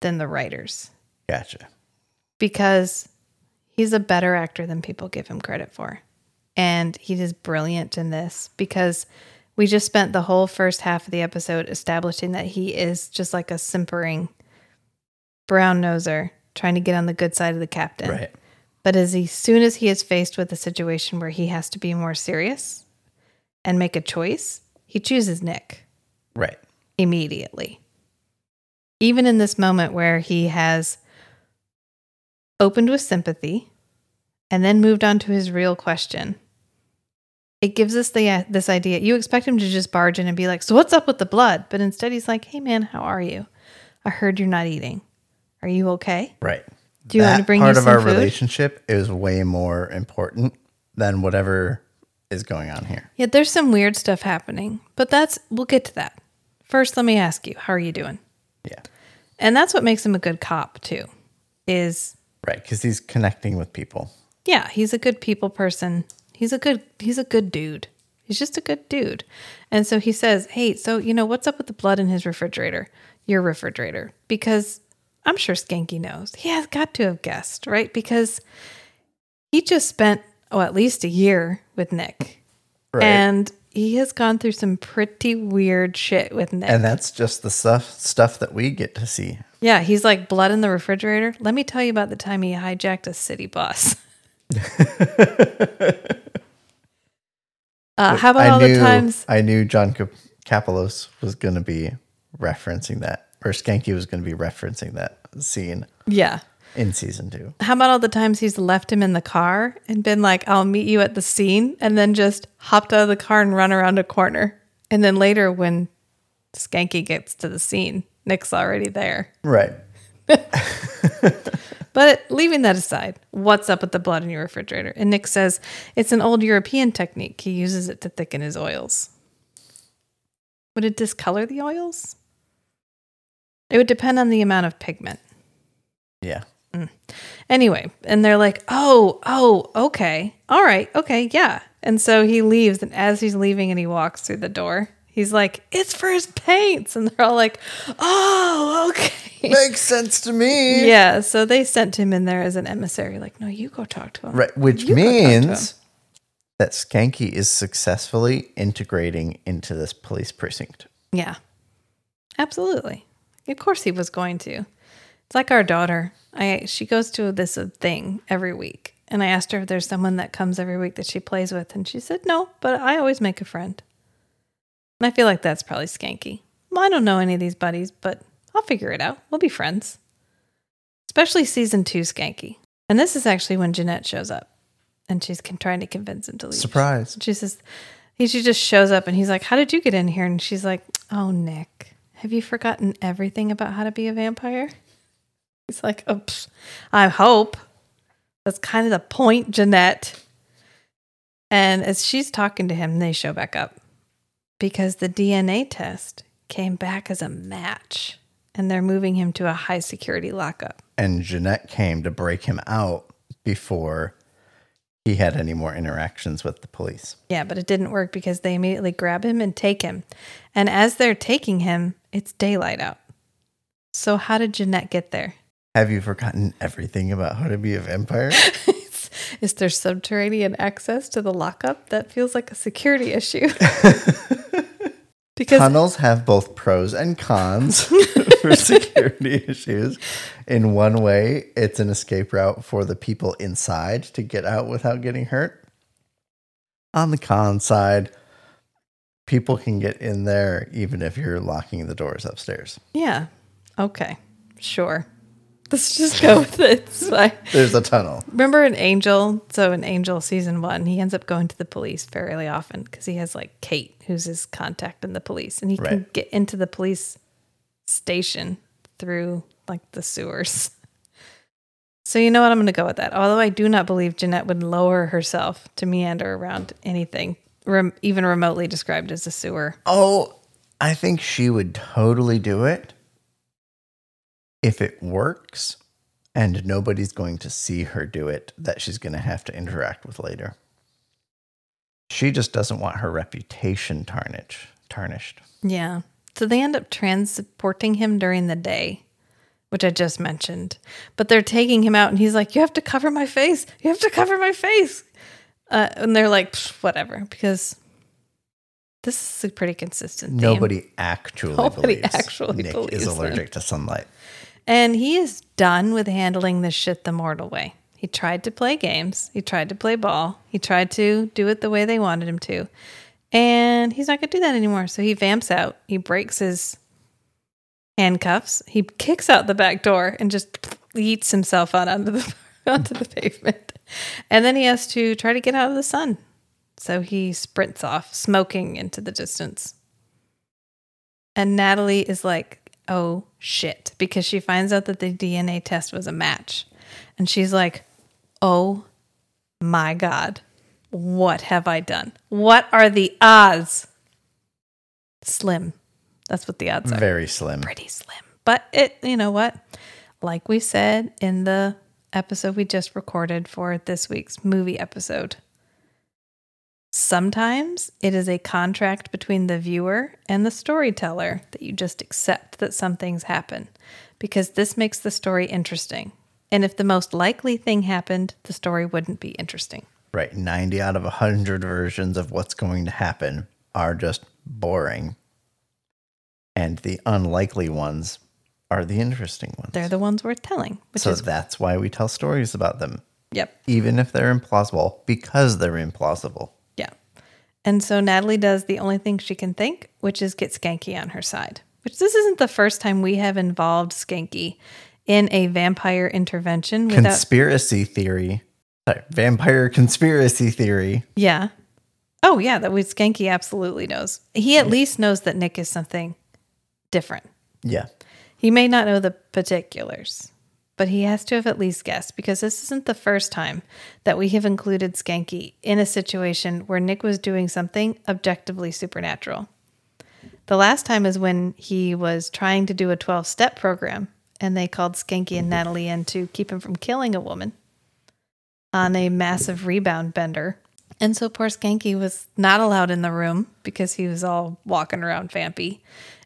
than the writers Gotcha. because he's a better actor than people give him credit for. And he is brilliant in this because we just spent the whole first half of the episode establishing that he is just like a simpering brown noser trying to get on the good side of the captain. Right. But as he, soon as he is faced with a situation where he has to be more serious and make a choice, he chooses Nick Right. immediately. Even in this moment where he has opened with sympathy and then moved on to his real question, it gives us the uh, this idea. You expect him to just barge in and be like, "So what's up with the blood?" But instead, he's like, "Hey, man, how are you? I heard you're not eating. Are you okay?" Right. Do you want to bring you part of our food? relationship is way more important than whatever is going on here. Yeah, there's some weird stuff happening, but that's we'll get to that. First, let me ask you, how are you doing? Yeah. And that's what makes him a good cop too. Is Right. Because he's connecting with people. yeah, he's a good people person. He's a good he's a good dude. He's just a good dude. And so he says, "Hey, so you know what's up with the blood in his refrigerator? Your refrigerator?" Because I'm sure Schanke knows. He has got to have guessed, right? Because he just spent oh, at least a year with Nick. Right. And he has gone through some pretty weird shit with Nick. and that's just the stuff stuff that we get to see. yeah, he's like blood in the refrigerator. Let me tell you about the time he hijacked a city bus. uh, how about I all knew, the times? I knew John Cap- was going to be referencing that, or Schanke was going to be referencing that scene Yeah. In season two. How about all the times he's left him in the car and been like, I'll meet you at the scene, and then just hopped out of the car and run around a corner. And then later, when Schanke gets to the scene, Nick's already there. Right. But leaving that aside, what's up with the blood in your refrigerator? And Nick says it's an old European technique. He uses it to thicken his oils. Would it discolor the oils? It would depend on the amount of pigment. Yeah. Mm. Anyway, and they're like, oh, oh, okay. All right. Okay. Yeah. And so he leaves, and as he's leaving and he walks through the door, he's like, It's for his paints. And they're all like, Oh, okay. Makes sense to me. Yeah. So they sent him in there as an emissary, like, No, you go talk to him. Right, which You go talk to him. means that Schanke is successfully integrating into this police precinct. Yeah. Absolutely. Of course he was going to. It's like our daughter. I she goes to this uh, thing every week. And I asked her if there's someone that comes every week that she plays with and she said no, but I always make a friend. And I feel like that's probably schanke. Well, I don't know any of these buddies, but I'll figure it out. We'll be friends. Especially season 2 schanke. And this is actually when Janette shows up and she's con- trying to convince him to leave. Surprise. She says, he, she just shows up and he's like, How did you get in here? And she's like, Oh, Nick, have you forgotten everything about how to be a vampire? He's like, oh, pfft, I hope. That's kind of the point, Janette. And as she's talking to him, they show back up because the DNA test came back as a match and they're moving him to a high security lockup. And Janette came to break him out before he had any more interactions with the police. Yeah, but it didn't work because they immediately grab him and take him. And as they're taking him, it's daylight out. So, how did Janette get there? Have you forgotten everything about how to be a vampire? Is there subterranean access to the lockup? That feels like a security issue. because Tunnels have both pros and cons for security issues. In one way, it's an escape route for the people inside to get out without getting hurt. On the con side, people can get in there even if you're locking the doors upstairs. yeah, okay, sure. Let's just go with it. It's fine. There's a tunnel. Remember an Angel? So in Angel season one, he ends up going to the police fairly often because he has like Kate, who's his contact in the police, and he can Right. get into the police station through like the sewers. So you know what? I'm going to go with that. Although I do not believe Janette would lower herself to meander around anything, rem- even remotely described as a sewer. Oh, I think she would totally do it if it works and nobody's going to see her do it that she's going to have to interact with later. She just doesn't want her reputation tarnished. Tarnished. Yeah. So they end up transporting him during the day, which I just mentioned. But they're taking him out, and he's like, You have to cover my face. You have to cover my face. Uh, and they're like, Whatever, because this is a pretty consistent theme. Nobody actually Nobody believes actually Nick believes is him. allergic to sunlight. And he is done with handling this shit the mortal way. He tried to play games. He tried to play ball. He tried to do it the way they wanted him to. And he's not going to do that anymore. So he vamps out. He breaks his handcuffs. He kicks out the back door and just eats himself out onto the onto the pavement. And then he has to try to get out of the sun. So he sprints off, smoking into the distance. And Natalie is like, oh shit, because she finds out that the DNA test was a match. And she's like, oh my God, what have I done? What are the odds? Slim. That's what the odds are. Very slim. Pretty slim. But it, you know what? Like we said in the episode we just recorded for this week's movie episode, Sometimes it is a contract between the viewer and the storyteller that you just accept that some things happen because this makes the story interesting. And if the most likely thing happened, the story wouldn't be interesting. Right. 90 out of 100 versions of what's going to happen are just boring. And the unlikely ones are the interesting ones. They're the ones worth telling, so is that's why we tell stories about them, yep. even if they're implausible, because they're implausible. And so Natalie does the only thing she can think, which is get Schanke on her side. Which this isn't the first time we have involved Schanke in a vampire intervention without Conspiracy theory. Sorry, vampire conspiracy theory. Yeah. Oh yeah, that we Schanke absolutely knows. He at least knows that Nick is something different. Yeah. He may not know the particulars, but he has to have at least guessed because this isn't the first time that we have included Schanke in a situation where Nick was doing something objectively supernatural. The last time is when he was trying to do a 12 step program and they called Schanke and Natalie in to keep him from killing a woman on a massive rebound bender. And so poor Schanke was not allowed in the room because he was all walking around vampy.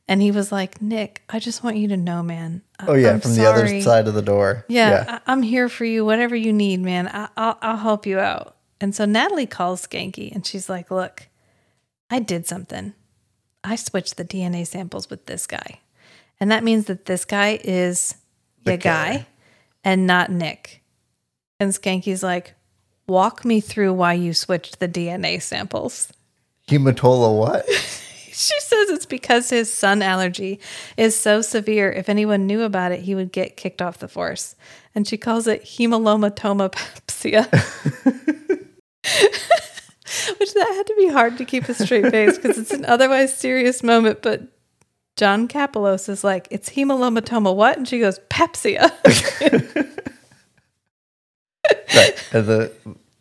And he was like, Nick, I just want you to know, man. I- Oh yeah, I'm from the other side of the door. Yeah, I- I'm here for you. Whatever you need, man. I- I'll, I'll help you out. And so Natalie calls Schanke and she's like, Look, I did something. I switched the DNA samples with this guy. And that means that this guy is The the guy killer. and not Nick. And Schanke's like, Walk me through why you switched the DNA samples. Hematola what? She says it's because his sun allergy is so severe. If anyone knew about it, he would get kicked off the force. And she calls it hemalomatomapsia. Which that had to be hard to keep a straight face because it's an otherwise serious moment. But John Kapelos is like, it's hemalomatoma what? And she goes, Pepsia. right. And the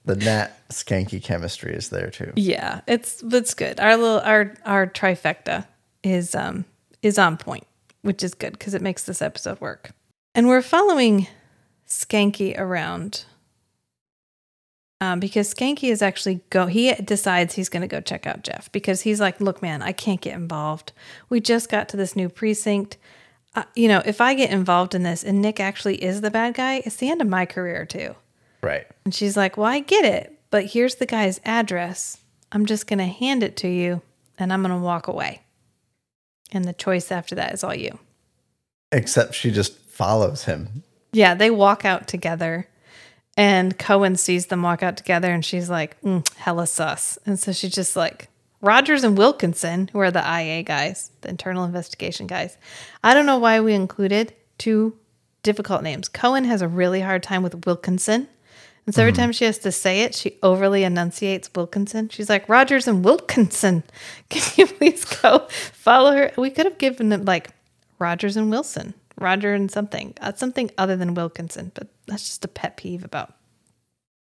the Nat schanke chemistry is there too. Yeah, it's it's good. Our little our our trifecta is um is on point, which is good because it makes this episode work. And we're following Schanke around um, because Schanke is actually go. He decides he's going to go check out Jeff because he's like, "Look, man, I can't get involved. We just got to this new precinct. Uh, you know, if I get involved in this and Nick actually is the bad guy, it's the end of my career too." Right. And she's like, Well, I get it, but here's the guy's address. I'm just going to hand it to you and I'm going to walk away. And the choice after that is all you. Except she just follows him. Yeah, they walk out together and Cohen sees them walk out together and she's like, mm, hella sus. And so she's just like, Rogers and Wilkinson, who are the IA guys, the internal investigation guys. I don't know why we included two difficult names. Cohen has a really hard time with Wilkinson. And so every time she has to say it, she overly enunciates Wilkinson. She's like, Rogers and Wilkinson. Can you please go follow her? We could have given them like Rogers and Wilson, Roger and something, uh, something other than Wilkinson. But that's just a pet peeve about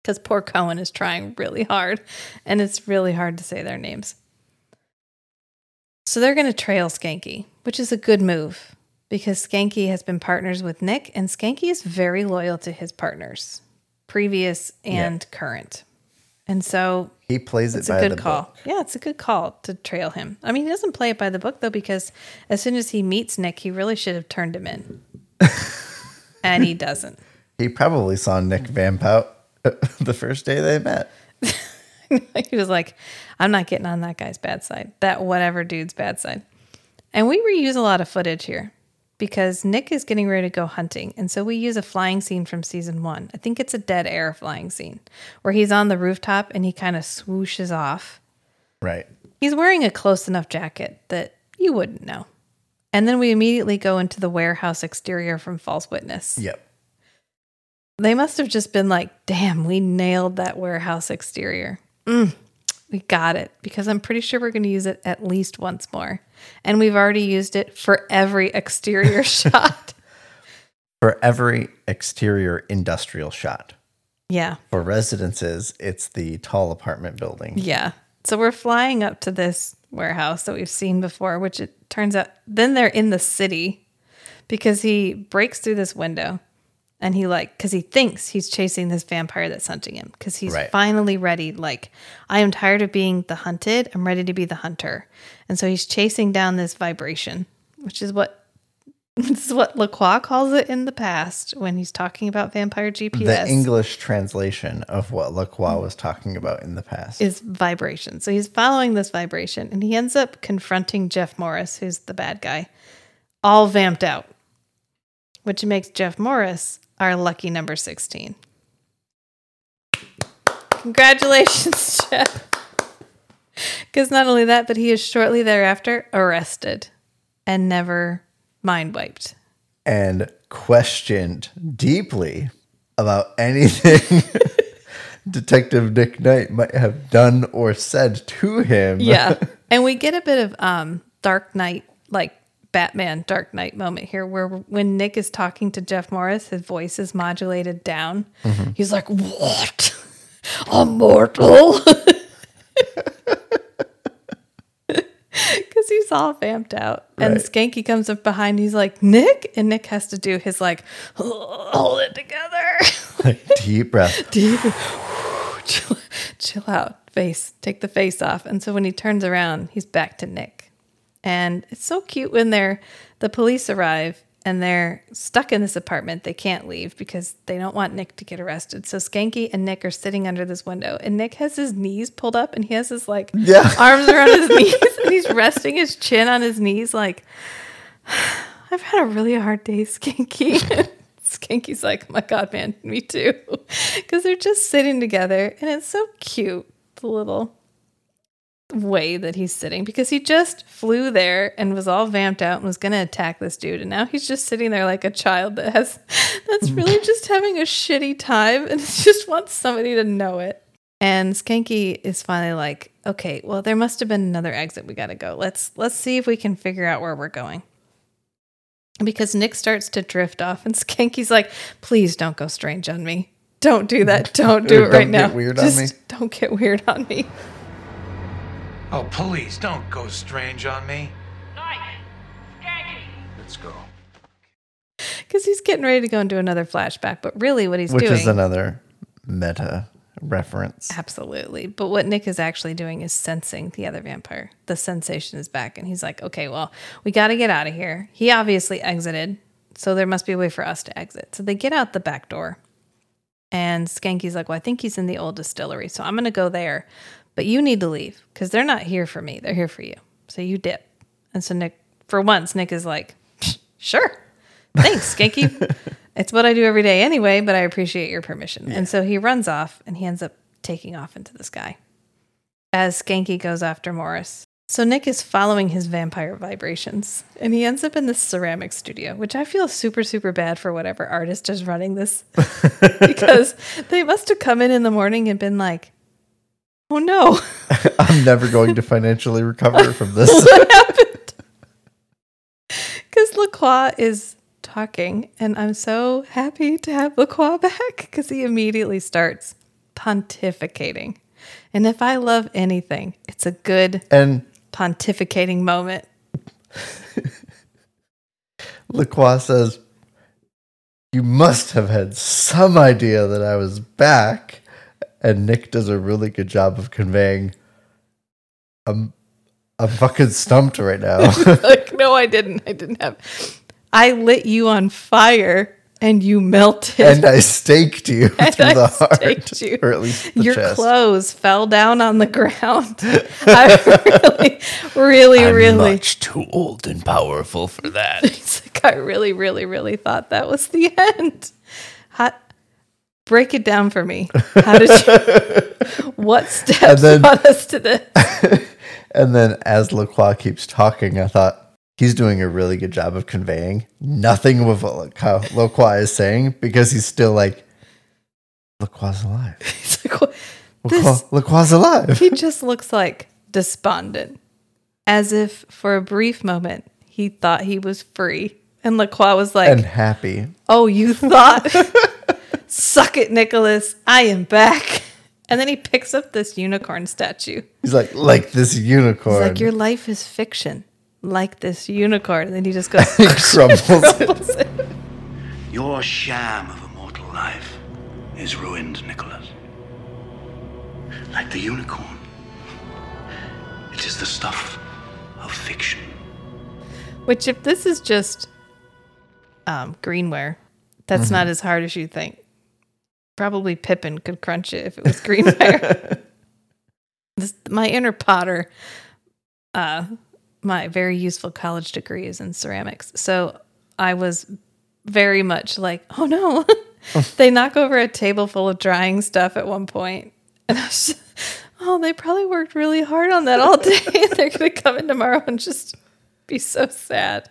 because poor Cohen is trying really hard and it's really hard to say their names. So they're going to trail Schanke, which is a good move because Schanke has been partners with Nick and Schanke is very loyal to his partners, previous and current. And so He plays it by the book. it's a good call. book. Yeah, it's a good call to trail him. I mean, he doesn't play it by the book though, because as soon as he meets Nick, he really should have turned him in. and he doesn't. He probably saw Nick vamp out the first day they met. he was like, I'm not getting on that guy's bad side, that whatever dude's bad side. And we reuse a lot of footage here because Nick is getting ready to go hunting. And so we use a flying scene from season one. I think it's a dead air flying scene where he's on the rooftop and he kind of swooshes off. Right. He's wearing a close enough jacket that you wouldn't know. And then we immediately go into the warehouse exterior from False Witness. Yep. They must have just been like, damn, we nailed that warehouse exterior. Mm, we got it because I'm pretty sure we're going to use it at least once more. And we've already used it for every exterior shot. For every exterior industrial shot. Yeah. For residences, it's the tall apartment building. Yeah. So we're flying up to this warehouse that we've seen before, which it turns out then they're in the city because he breaks through this window and he like because he thinks he's chasing this vampire that's hunting him because he's Right. finally ready like i am tired of being the hunted i'm ready to be the hunter and so he's chasing down this vibration which is what this is what lacroix calls it in the past when he's talking about vampire gps The English translation of what Lacroix was talking about in the past. is vibration. So he's following this vibration and he ends up confronting Jeff Morris, who's the bad guy, all vamped out, which makes Jeff Morris our lucky number 16. Congratulations, Jeff. Because not only that, but he is shortly thereafter arrested and never mind wiped. and questioned deeply about anything Detective Nick Knight might have done or said to him. Yeah. and we get a bit of um Dark Knight, like Batman Dark Knight moment here where when Nick is talking to Jeff Morris, his voice is modulated down. Mm-hmm. He's like, What? A mortal? Because he's all vamped out. And Schanke comes up behind. He's like, Nick? And Nick has to do his like, hold it together. Like, deep breath. deep chill, chill out face, take the face off. And so when he turns around, he's back to Nick. And it's so cute when they're the police arrive and they're stuck in this apartment. They can't leave because they don't want Nick to get arrested. So Schanke and Nick are sitting under this window, and Nick has his knees pulled up and he has his like Yeah. arms around his knees and he's resting his chin on his knees like I've had a really hard day, Schanke. Schanke's like, oh my God, man, me too. Because they're just sitting together and it's so cute, the little way that he's sitting because he just flew there and was all vamped out and was going to attack this dude. And now he's just sitting there like a child that has, that's really just having a shitty time and just wants somebody to know it. And Schanke is finally like, okay, well, there must have been another exit. We got to go. Let's let's see if we can figure out where we're going because Nick starts to drift off, and Schanke's like, "Please don't go strange on me. Don't do that. Don't do it Don't right get now. weird on Just me." Don't get weird on me." Oh, please don't go strange on me. Nice. Schanke. Let's go. Because he's getting ready to go into another flashback, but really, what he's Which doing, Which is another meta reference. absolutely. But what Nick is actually doing is sensing the other vampire. The sensation is back, and he's like, "Okay, well, we got to get out of here." He obviously exited, so there must be a way for us to exit. So they get out the back door, and Schanke's like, "Well, I think he's in the old distillery, so I'm going to go there." But you need to leave because they're not here for me. They're here for you. So you dip. And so Nick, for once, Nick is like, sure. Thanks, Schanke. it's what I do every day anyway, but I appreciate your permission. And so he runs off and he ends up taking off into the sky as Schanke goes after Morris. So Nick is following his vampire vibrations and he ends up in this ceramic studio, which I feel super, super bad for whatever artist is running this because they must have come in in the morning and been like, oh no. I'm never going to financially recover from this. what happened? Because Lacroix is talking, and I'm so happy to have Lacroix back because he immediately starts pontificating. And if I love anything, it's a good and pontificating moment. Lacroix says, You must have had some idea that I was back. And Nick does a really good job of conveying, I'm, I'm fucking stumped right now. like, no, I didn't. I didn't have. I lit you on fire and you melted. and I staked you And through I the heart. you. Or at least the Your chest. clothes fell down on the ground. I really, really, really. too old and powerful for that. It's like I really, really, really thought that was the end. How, break it down for me. How did you? what steps then- brought us to this? And then as Lacroix keeps talking, I thought he's doing a really good job of conveying nothing with what Lacroix is saying because he's still like, Lacroix alive. He's like, "What- Lacroix, this. Lacroix alive. He just looks like despondent, as if for a brief moment he thought he was free, and Lacroix was like, and happy. "Oh, you thought? Suck it, Nicholas. I am back." And then he picks up this unicorn statue. He's like, like this unicorn. He's like, Your life is fiction, like this unicorn. And then he just goes, he crumbles. it. crumbles it. Your sham of a mortal life is ruined, Nicholas. Like the unicorn. It is the stuff of fiction. Which, if this is just um, greenware, that's not as hard as you think. Probably Pippin could crunch it if it was greenware. this, my inner Potter, uh, my very useful college degree is in ceramics. So I was very much like, oh no. they knock over a table full of drying stuff at one point. point, And I was just, oh, they probably worked really hard on that all day. They're going to come in tomorrow and just be so sad.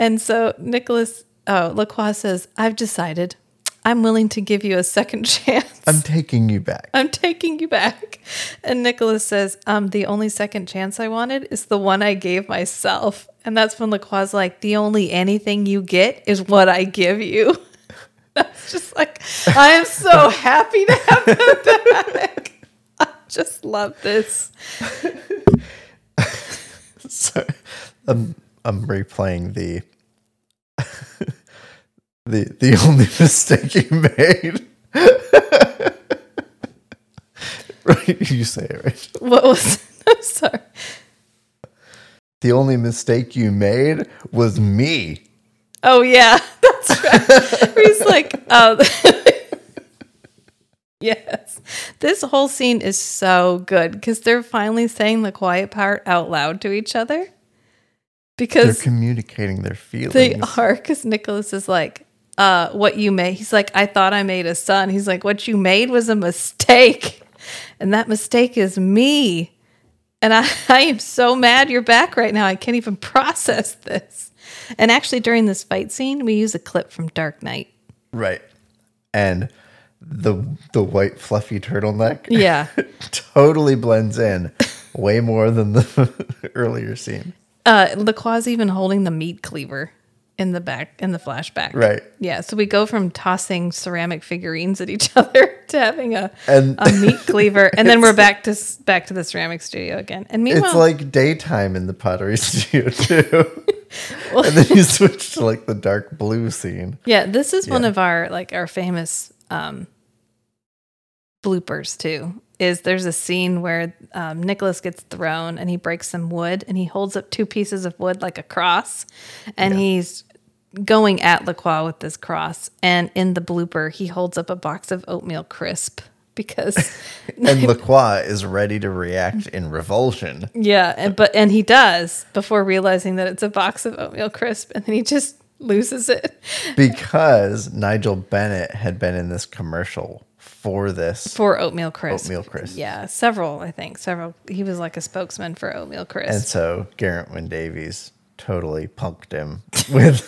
And so Nicholas, oh, Lacroix says, I've decided I'm willing to give you a second chance. I'm taking you back. I'm taking you back. And Nicholas says, um, the only second chance I wanted is the one I gave myself. And that's when Lacroix like, the only anything you get is what I give you. I was just like, I am so happy to have them back. I just love this. so I'm I'm replaying the the the only mistake you made. right, you say it right. What was? I'm sorry. The only mistake you made was me. Oh yeah, that's right. He's like, oh, yes. This whole scene is so good because they're finally saying the quiet part out loud to each other. Because they're communicating their feelings. they are. Because Nicholas is like, uh, what you made. He's like, I thought I made a son. He's like, what you made was a mistake, and that mistake is me. And I, I am so mad you're back right now. I can't even process this. And actually, during this fight scene, we use a clip from Dark Knight. Right. And the the white fluffy turtleneck Yeah. totally blends in way more than the earlier scene. Uh, LaCroix's even holding the meat cleaver in the back in the flashback. Right. Yeah. So we go from tossing ceramic figurines at each other to having a And- a meat cleaver, and then we're back to back to the ceramic studio again. And meanwhile, It's like daytime in the pottery studio too. and then you switch to like the dark blue scene. yeah, this is one of our like our famous um, bloopers too. Is there's a scene where um, Nicholas gets thrown and he breaks some wood and he holds up two pieces of wood like a cross, and he's going at Lacroix with this cross. And in the blooper, he holds up a box of oatmeal crisp because And Lacroix is ready to react in revulsion. yeah, and but and he does before realizing that it's a box of oatmeal crisp, and then he just loses it because Nigel Bennett had been in this commercial for this. for oatmeal crisp. Oatmeal crisp. Yeah, several. I think several. He was like a spokesman for oatmeal crisp. And so Geraint Wyn Davies totally punked him with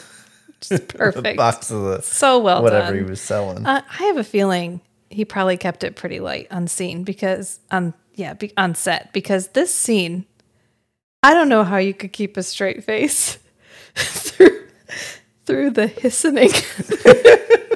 perfect. box of the so well whatever done. he was selling. Uh, I have a feeling he probably kept it pretty light on scene because on yeah be, on set because this scene, I don't know how you could keep a straight face through through the hissing.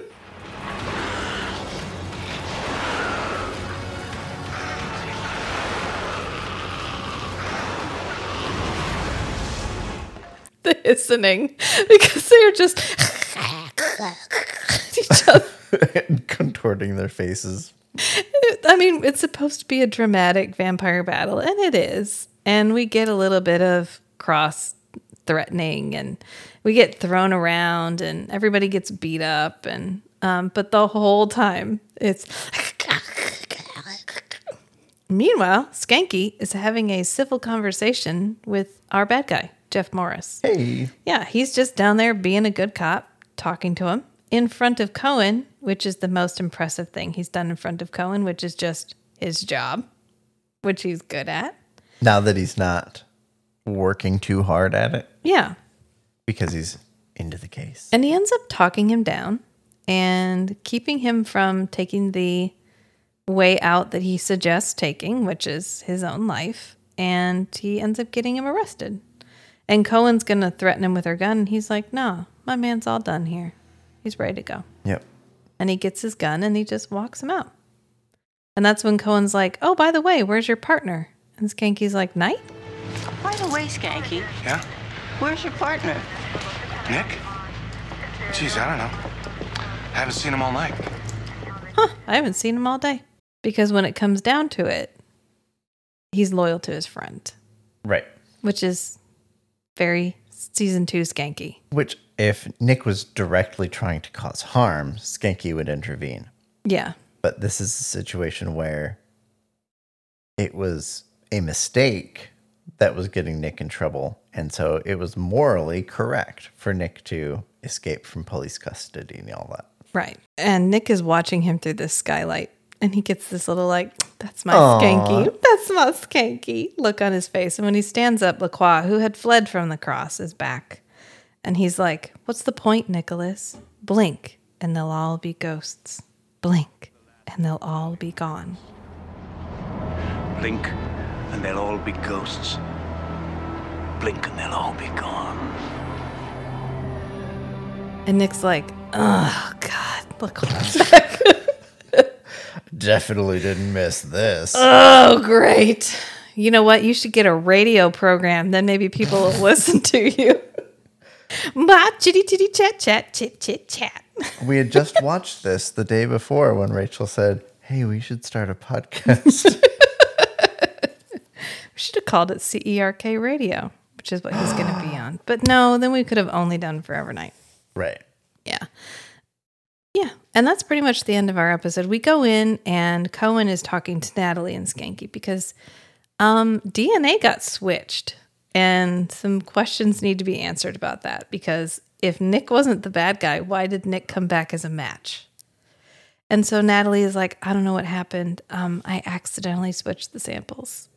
the hissing because they're just each other. contorting their faces. I mean, it's supposed to be a dramatic vampire battle, and it is. And we get a little bit of cross threatening, and we get thrown around, and everybody gets beat up, and um, but the whole time it's. Meanwhile, Schanke is having a civil conversation with our bad guy, Jeff Morris. Hey, Yeah, he's just down there being a good cop, talking to him in front of Cohen, which is the most impressive thing he's done in front of Cohen, which is just his job, which he's good at. now that he's not working too hard at it Yeah. because he's into the case. And he ends up talking him down and keeping him from taking the way out that he suggests taking, which is his own life. And he ends up getting him arrested. And Cohen's going to threaten him with her gun. And he's like, no, my man's all done here. He's ready to go. Yep. and he gets his gun and he just walks him out. And that's when Cohen's like, "Oh, by the way, where's your partner?" And Schanke's like, "Night." By the way, Schanke, Yeah? where's your partner? Nick? Geez, I don't know. I haven't seen him all night. Huh, I haven't seen him all day because when it comes down to it, he's loyal to his friend, Right. which is very season two Schanke. Which, if Nick was directly trying to cause harm, Schanke would intervene. Yeah, But this is a situation where it was a mistake that was getting Nick in trouble. And so it was morally correct for Nick to escape from police custody and all that. right. And Nick is watching him through this skylight. And he gets this little like, that's my Aw. schanke. That's my schanke look on his face. And when he stands up, Lacroix, who had fled from the cross, is back. And he's like, What's the point, Nicholas? Blink, and they'll all be ghosts. Blink, and they'll all be gone. Blink, and they'll all be ghosts. Blink, and they'll all be gone. And Nick's like, Oh, God, Lacroix. Definitely didn't miss this. oh, great. You know what? You should get a radio program. Then maybe people will listen to you. Ma chitty chitty chat chat chit chit chat. we had just watched this the day before when Rachel said, Hey, we should start a podcast. We should have called it CERK Radio, which is what he's going to be on. But no, then we could have only done Forever Knight. Right. Yeah. Yeah. And that's pretty much the end of our episode. We go in and Cohen is talking to Natalie and Schanke because um, DNA got switched and some questions need to be answered about that because if Nick wasn't the bad guy, why did Nick come back as a match? And so Natalie is like, I don't know what happened. Um, I accidentally switched the samples.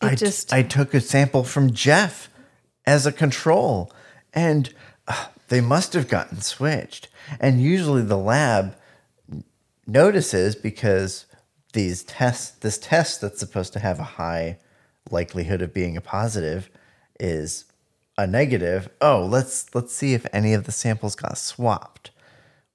It I t- just I took a sample from Jeff as a control, and uh, they must have gotten switched. And usually the lab notices because these tests, this test that's supposed to have a high likelihood of being a positive, is a negative. Oh, let's let's see if any of the samples got swapped.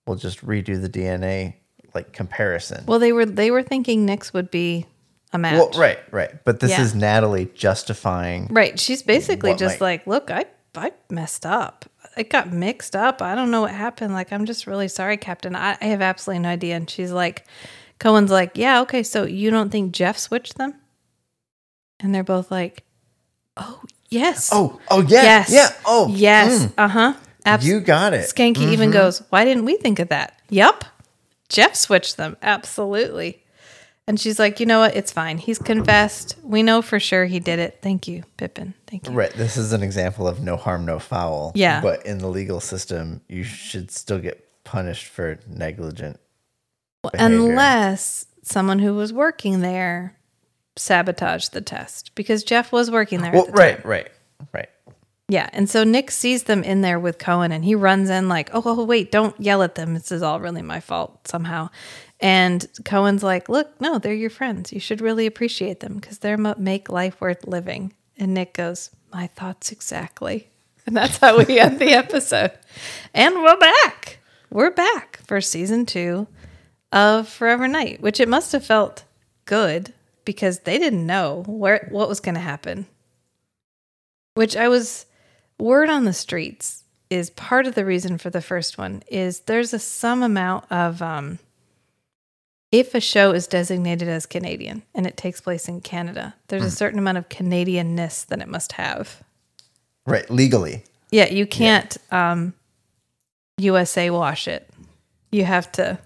We'll just redo the DNA like comparison. well, they were they were thinking Nick's would be a match. Well, right, right. But this Yeah. is Natalie justifying. Right. She's basically just might- like, look, I I messed up. It got mixed up. I don't know what happened. Like, I'm just really sorry, Captain. I, I have absolutely no idea. And she's like, Cohen's like, yeah, okay. So you don't think Jeff switched them? And they're both like, oh yes. Oh, oh yeah, yes. yeah. Oh, yes. mm. Uh huh. You got it. Schanke even Mhm. goes, why didn't we think of that? Yup. Jeff switched them. Absolutely. And she's like, you know what? It's fine. He's confessed. We know for sure he did it. Thank you, Pippin. Thank you. Right. This is an example of no harm, no foul. Yeah. But in the legal system, you should still get punished for negligent. behavior. Unless someone who was working there sabotaged the test because Jeff was working there. Well, the right, right, right. Yeah. And so Nick sees them in there with Cohen and he runs in like, oh, oh, wait, don't yell at them. This is all really my fault somehow. And Cohen's like, look, no, they're your friends. You should really appreciate them because they're what make life worth living. And Nick goes, my thoughts exactly. And that's how we end the episode. And we're back. We're back for season two of Forever Knight, which it must have felt good because they didn't know where what was going to happen. Which I was word on the streets is part of the reason for the first one is there's a some amount of um if a show is designated as Canadian and it takes place in Canada, there's a certain amount of Canadianness that it must have. Right. Legally. Yeah, you can't um USA wash it. You have to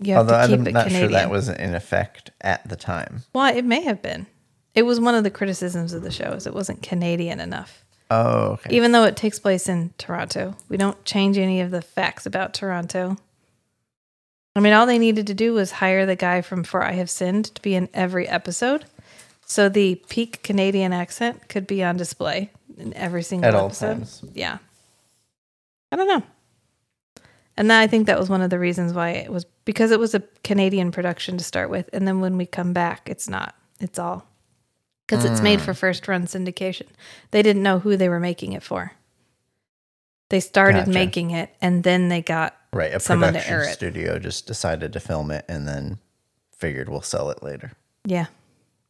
you have Although to keep I'm it not Canadian. sure that was in effect at the time. well, it may have been. It was one of the criticisms of the show is it wasn't Canadian enough. Oh, okay. Even though it takes place in Toronto, we don't change any of the facts about Toronto. I mean, all they needed to do was hire the guy from For I Have Sinned to be in every episode. So the peak Canadian accent could be on display in every single At all episode. times. Yeah. I don't know. And then I think that was one of the reasons why it was because it was a Canadian production to start with. And then when we come back, it's not. It's all because it's made for hmm. first run syndication. They didn't know who they were making it for. They started Gotcha. making it and then they got Right. A someone to production air it. studio just decided to film it and then figured we'll sell it later. Yeah,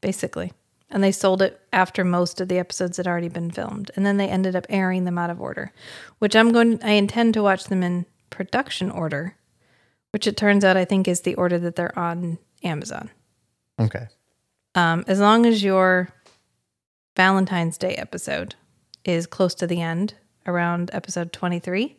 basically. And they sold it after most of the episodes had already been filmed. And then they ended up airing them out of order, which I'm going I intend to watch them in production order, which it turns out I think is the order that they're on Amazon. Okay. Um, as long as your Valentine's Day episode is close to the end, around episode 23,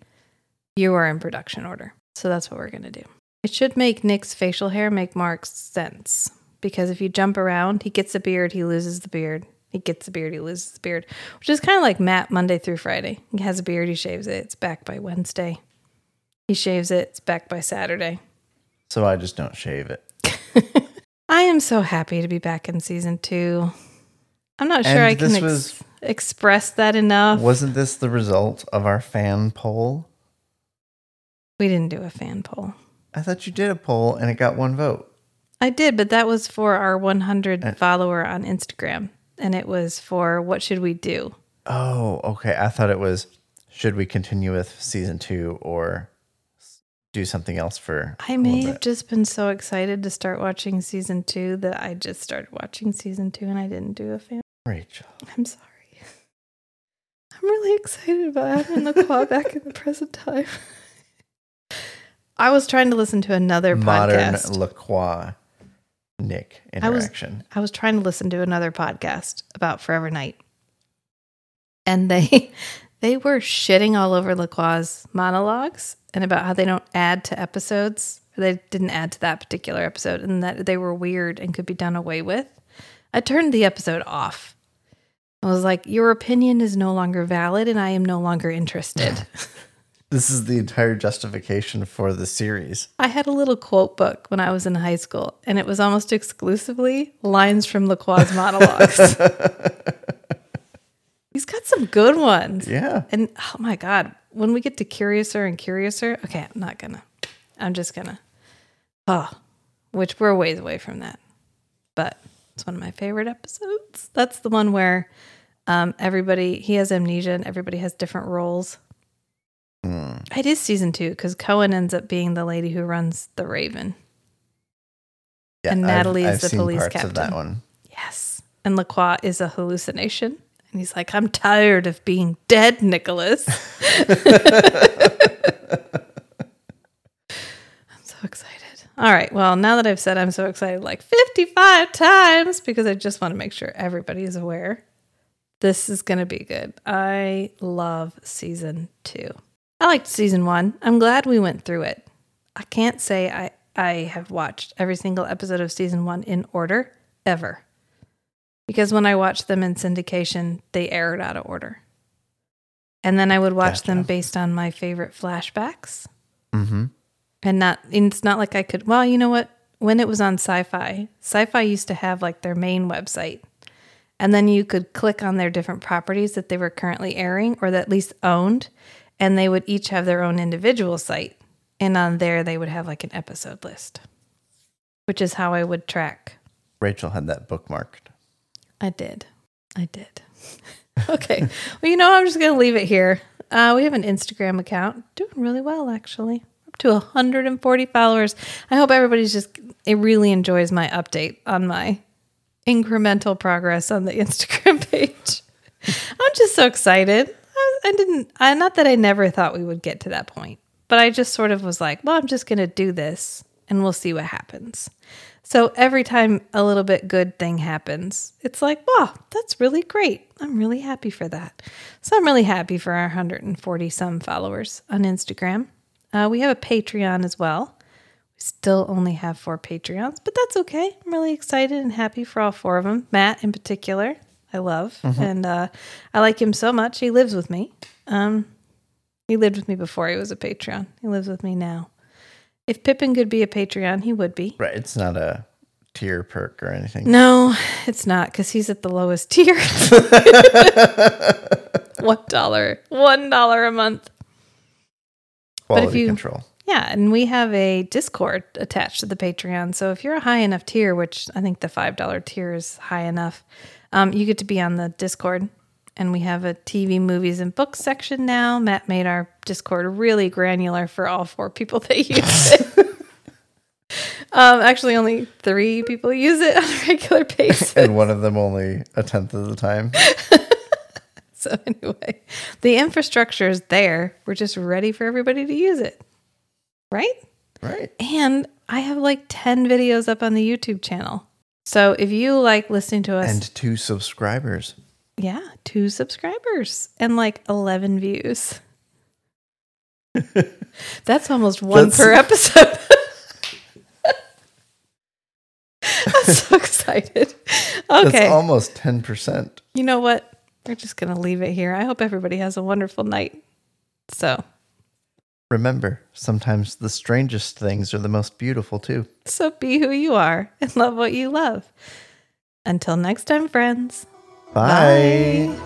you are in production order. So that's what we're going to do. It should make Nick's facial hair make more sense because if you jump around, he gets a beard, he loses the beard. He gets a beard, he loses the beard, which is kind of like Matt Monday through Friday. He has a beard, he shaves it, it's back by Wednesday. He shaves it, it's back by Saturday. So I just don't shave it. I am so happy to be back in season two. I'm not sure And I can ex- was- express that enough. Wasn't this the result of our fan poll? We didn't do a fan poll. I thought you did a poll and it got one vote. I did, but that was for our 100 Uh, follower on Instagram, and it was for what should we do? Oh, okay. I thought it was should we continue with season two or do something else for I may have just been so excited to start watching season two that I just started watching season two and I didn't do a fan. Rachel. I'm sorry. I'm really excited about having the claw back in the present time. I was trying to listen to another Modern podcast. Lacroix. Nick I was interaction. I was trying to listen to another podcast about Forever Knight, and they they were shitting all over Lacroix's monologues and about how they don't add to episodes. They didn't add to that particular episode, and that they were weird and could be done away with. I turned the episode off. I was like, "Your opinion is no longer valid, and I am no longer interested." This is the entire justification for the series. I had a little quote book when I was in high school, and it was almost exclusively lines from Lacroix's monologues. He's got some good ones. Yeah. And oh my God, when we get to Curiouser and Curiouser, okay, I'm not gonna, I'm just gonna, oh, which we're a ways away from that. But it's one of my favorite episodes. That's the one where um, everybody, he has amnesia and everybody has different roles. Hmm. It is season two because Cohen ends up being the lady who runs the Raven. Yeah, And Natalie is I've the police of that captain. one. Yes. And Lacroix is a hallucination. And he's like, I'm tired of being dead, Nicholas. I'm so excited. All right. Well, now that I've said I'm so excited like 55 times because I just want to make sure everybody is aware, this is going to be good. I love season two. I liked season one. I'm glad we went through it. I can't say I, I have watched every single episode of season one in order ever. Because when I watched them in syndication, they aired out of order. And then I would watch them based on my favorite flashbacks. Mm-hmm. And not and it's not like I could well, you know what? When it was on sci-fi, sci-fi used to have like their main website. And then you could click on their different properties that they were currently airing or that at least owned, and they would each have their own individual site. And on there they would have like an episode list. Which is how I would track Rachel had that bookmarked. I did. I did. okay. Well, you know, I'm just going to leave it here. Uh, we have an Instagram account doing really well, actually. Up to 140 followers. I hope everybody's just, it really enjoys my update on my incremental progress on the Instagram page. I'm just so excited. I, didn't, I, not that I never thought we would get to that point, but I just sort of was like, well, I'm just going to do this and we'll see what happens. So every time a little bit good thing happens, it's like, wow, that's really great. I'm really happy for that. So I'm really happy for our 140 some followers on Instagram. Uh, we have a Patreon as well. We still only have four Patreons, but that's okay. I'm really excited and happy for all four of them. Matt, in particular, I love, and uh, I like him so much. He lives with me. Um, he lived with me before he was a Patreon. He lives with me now. If Pippin could be a Patreon, he would be. Right. It's not a tier perk or anything. No, it's not because he's at the lowest tier. One dollar, one dollar a month. Quality you- control. Yeah, and we have a Discord attached to the Patreon. So if you're a high enough tier, which I think the five dollar tier is high enough, um, you get to be on the Discord. And we have a TV, movies, and books section now. Matt made our Discord really granular for all four people that use it. um, actually, only three people use it on a regular basis. And one of them only a tenth of the time. So anyway, the infrastructure is there. We're just ready for everybody to use it. Right? Right. And I have like 10 videos up on the YouTube channel. So if you like listening to us, And two subscribers. yeah, two subscribers and like 11 views. That's almost one That's- per episode. I'm so excited. That's Okay. almost 10%. you know what? We're just going to leave it here. I hope everybody has a wonderful night. So, Remember, sometimes the strangest things are the most beautiful too. so be who you are and love what you love. Until next time, friends. Bye. Bye.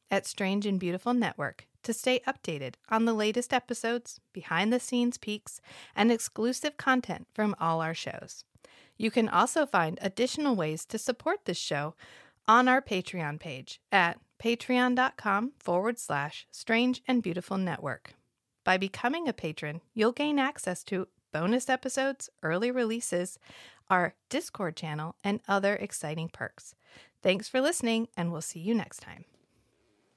at Strange and Beautiful Network to stay updated on the latest episodes, behind the scenes peaks, and exclusive content from all our shows. You can also find additional ways to support this show on our Patreon page at patreon.com forward slash strange and beautiful network. By becoming a patron, you'll gain access to bonus episodes, early releases, our Discord channel, and other exciting perks. Thanks for listening, and we'll see you next time.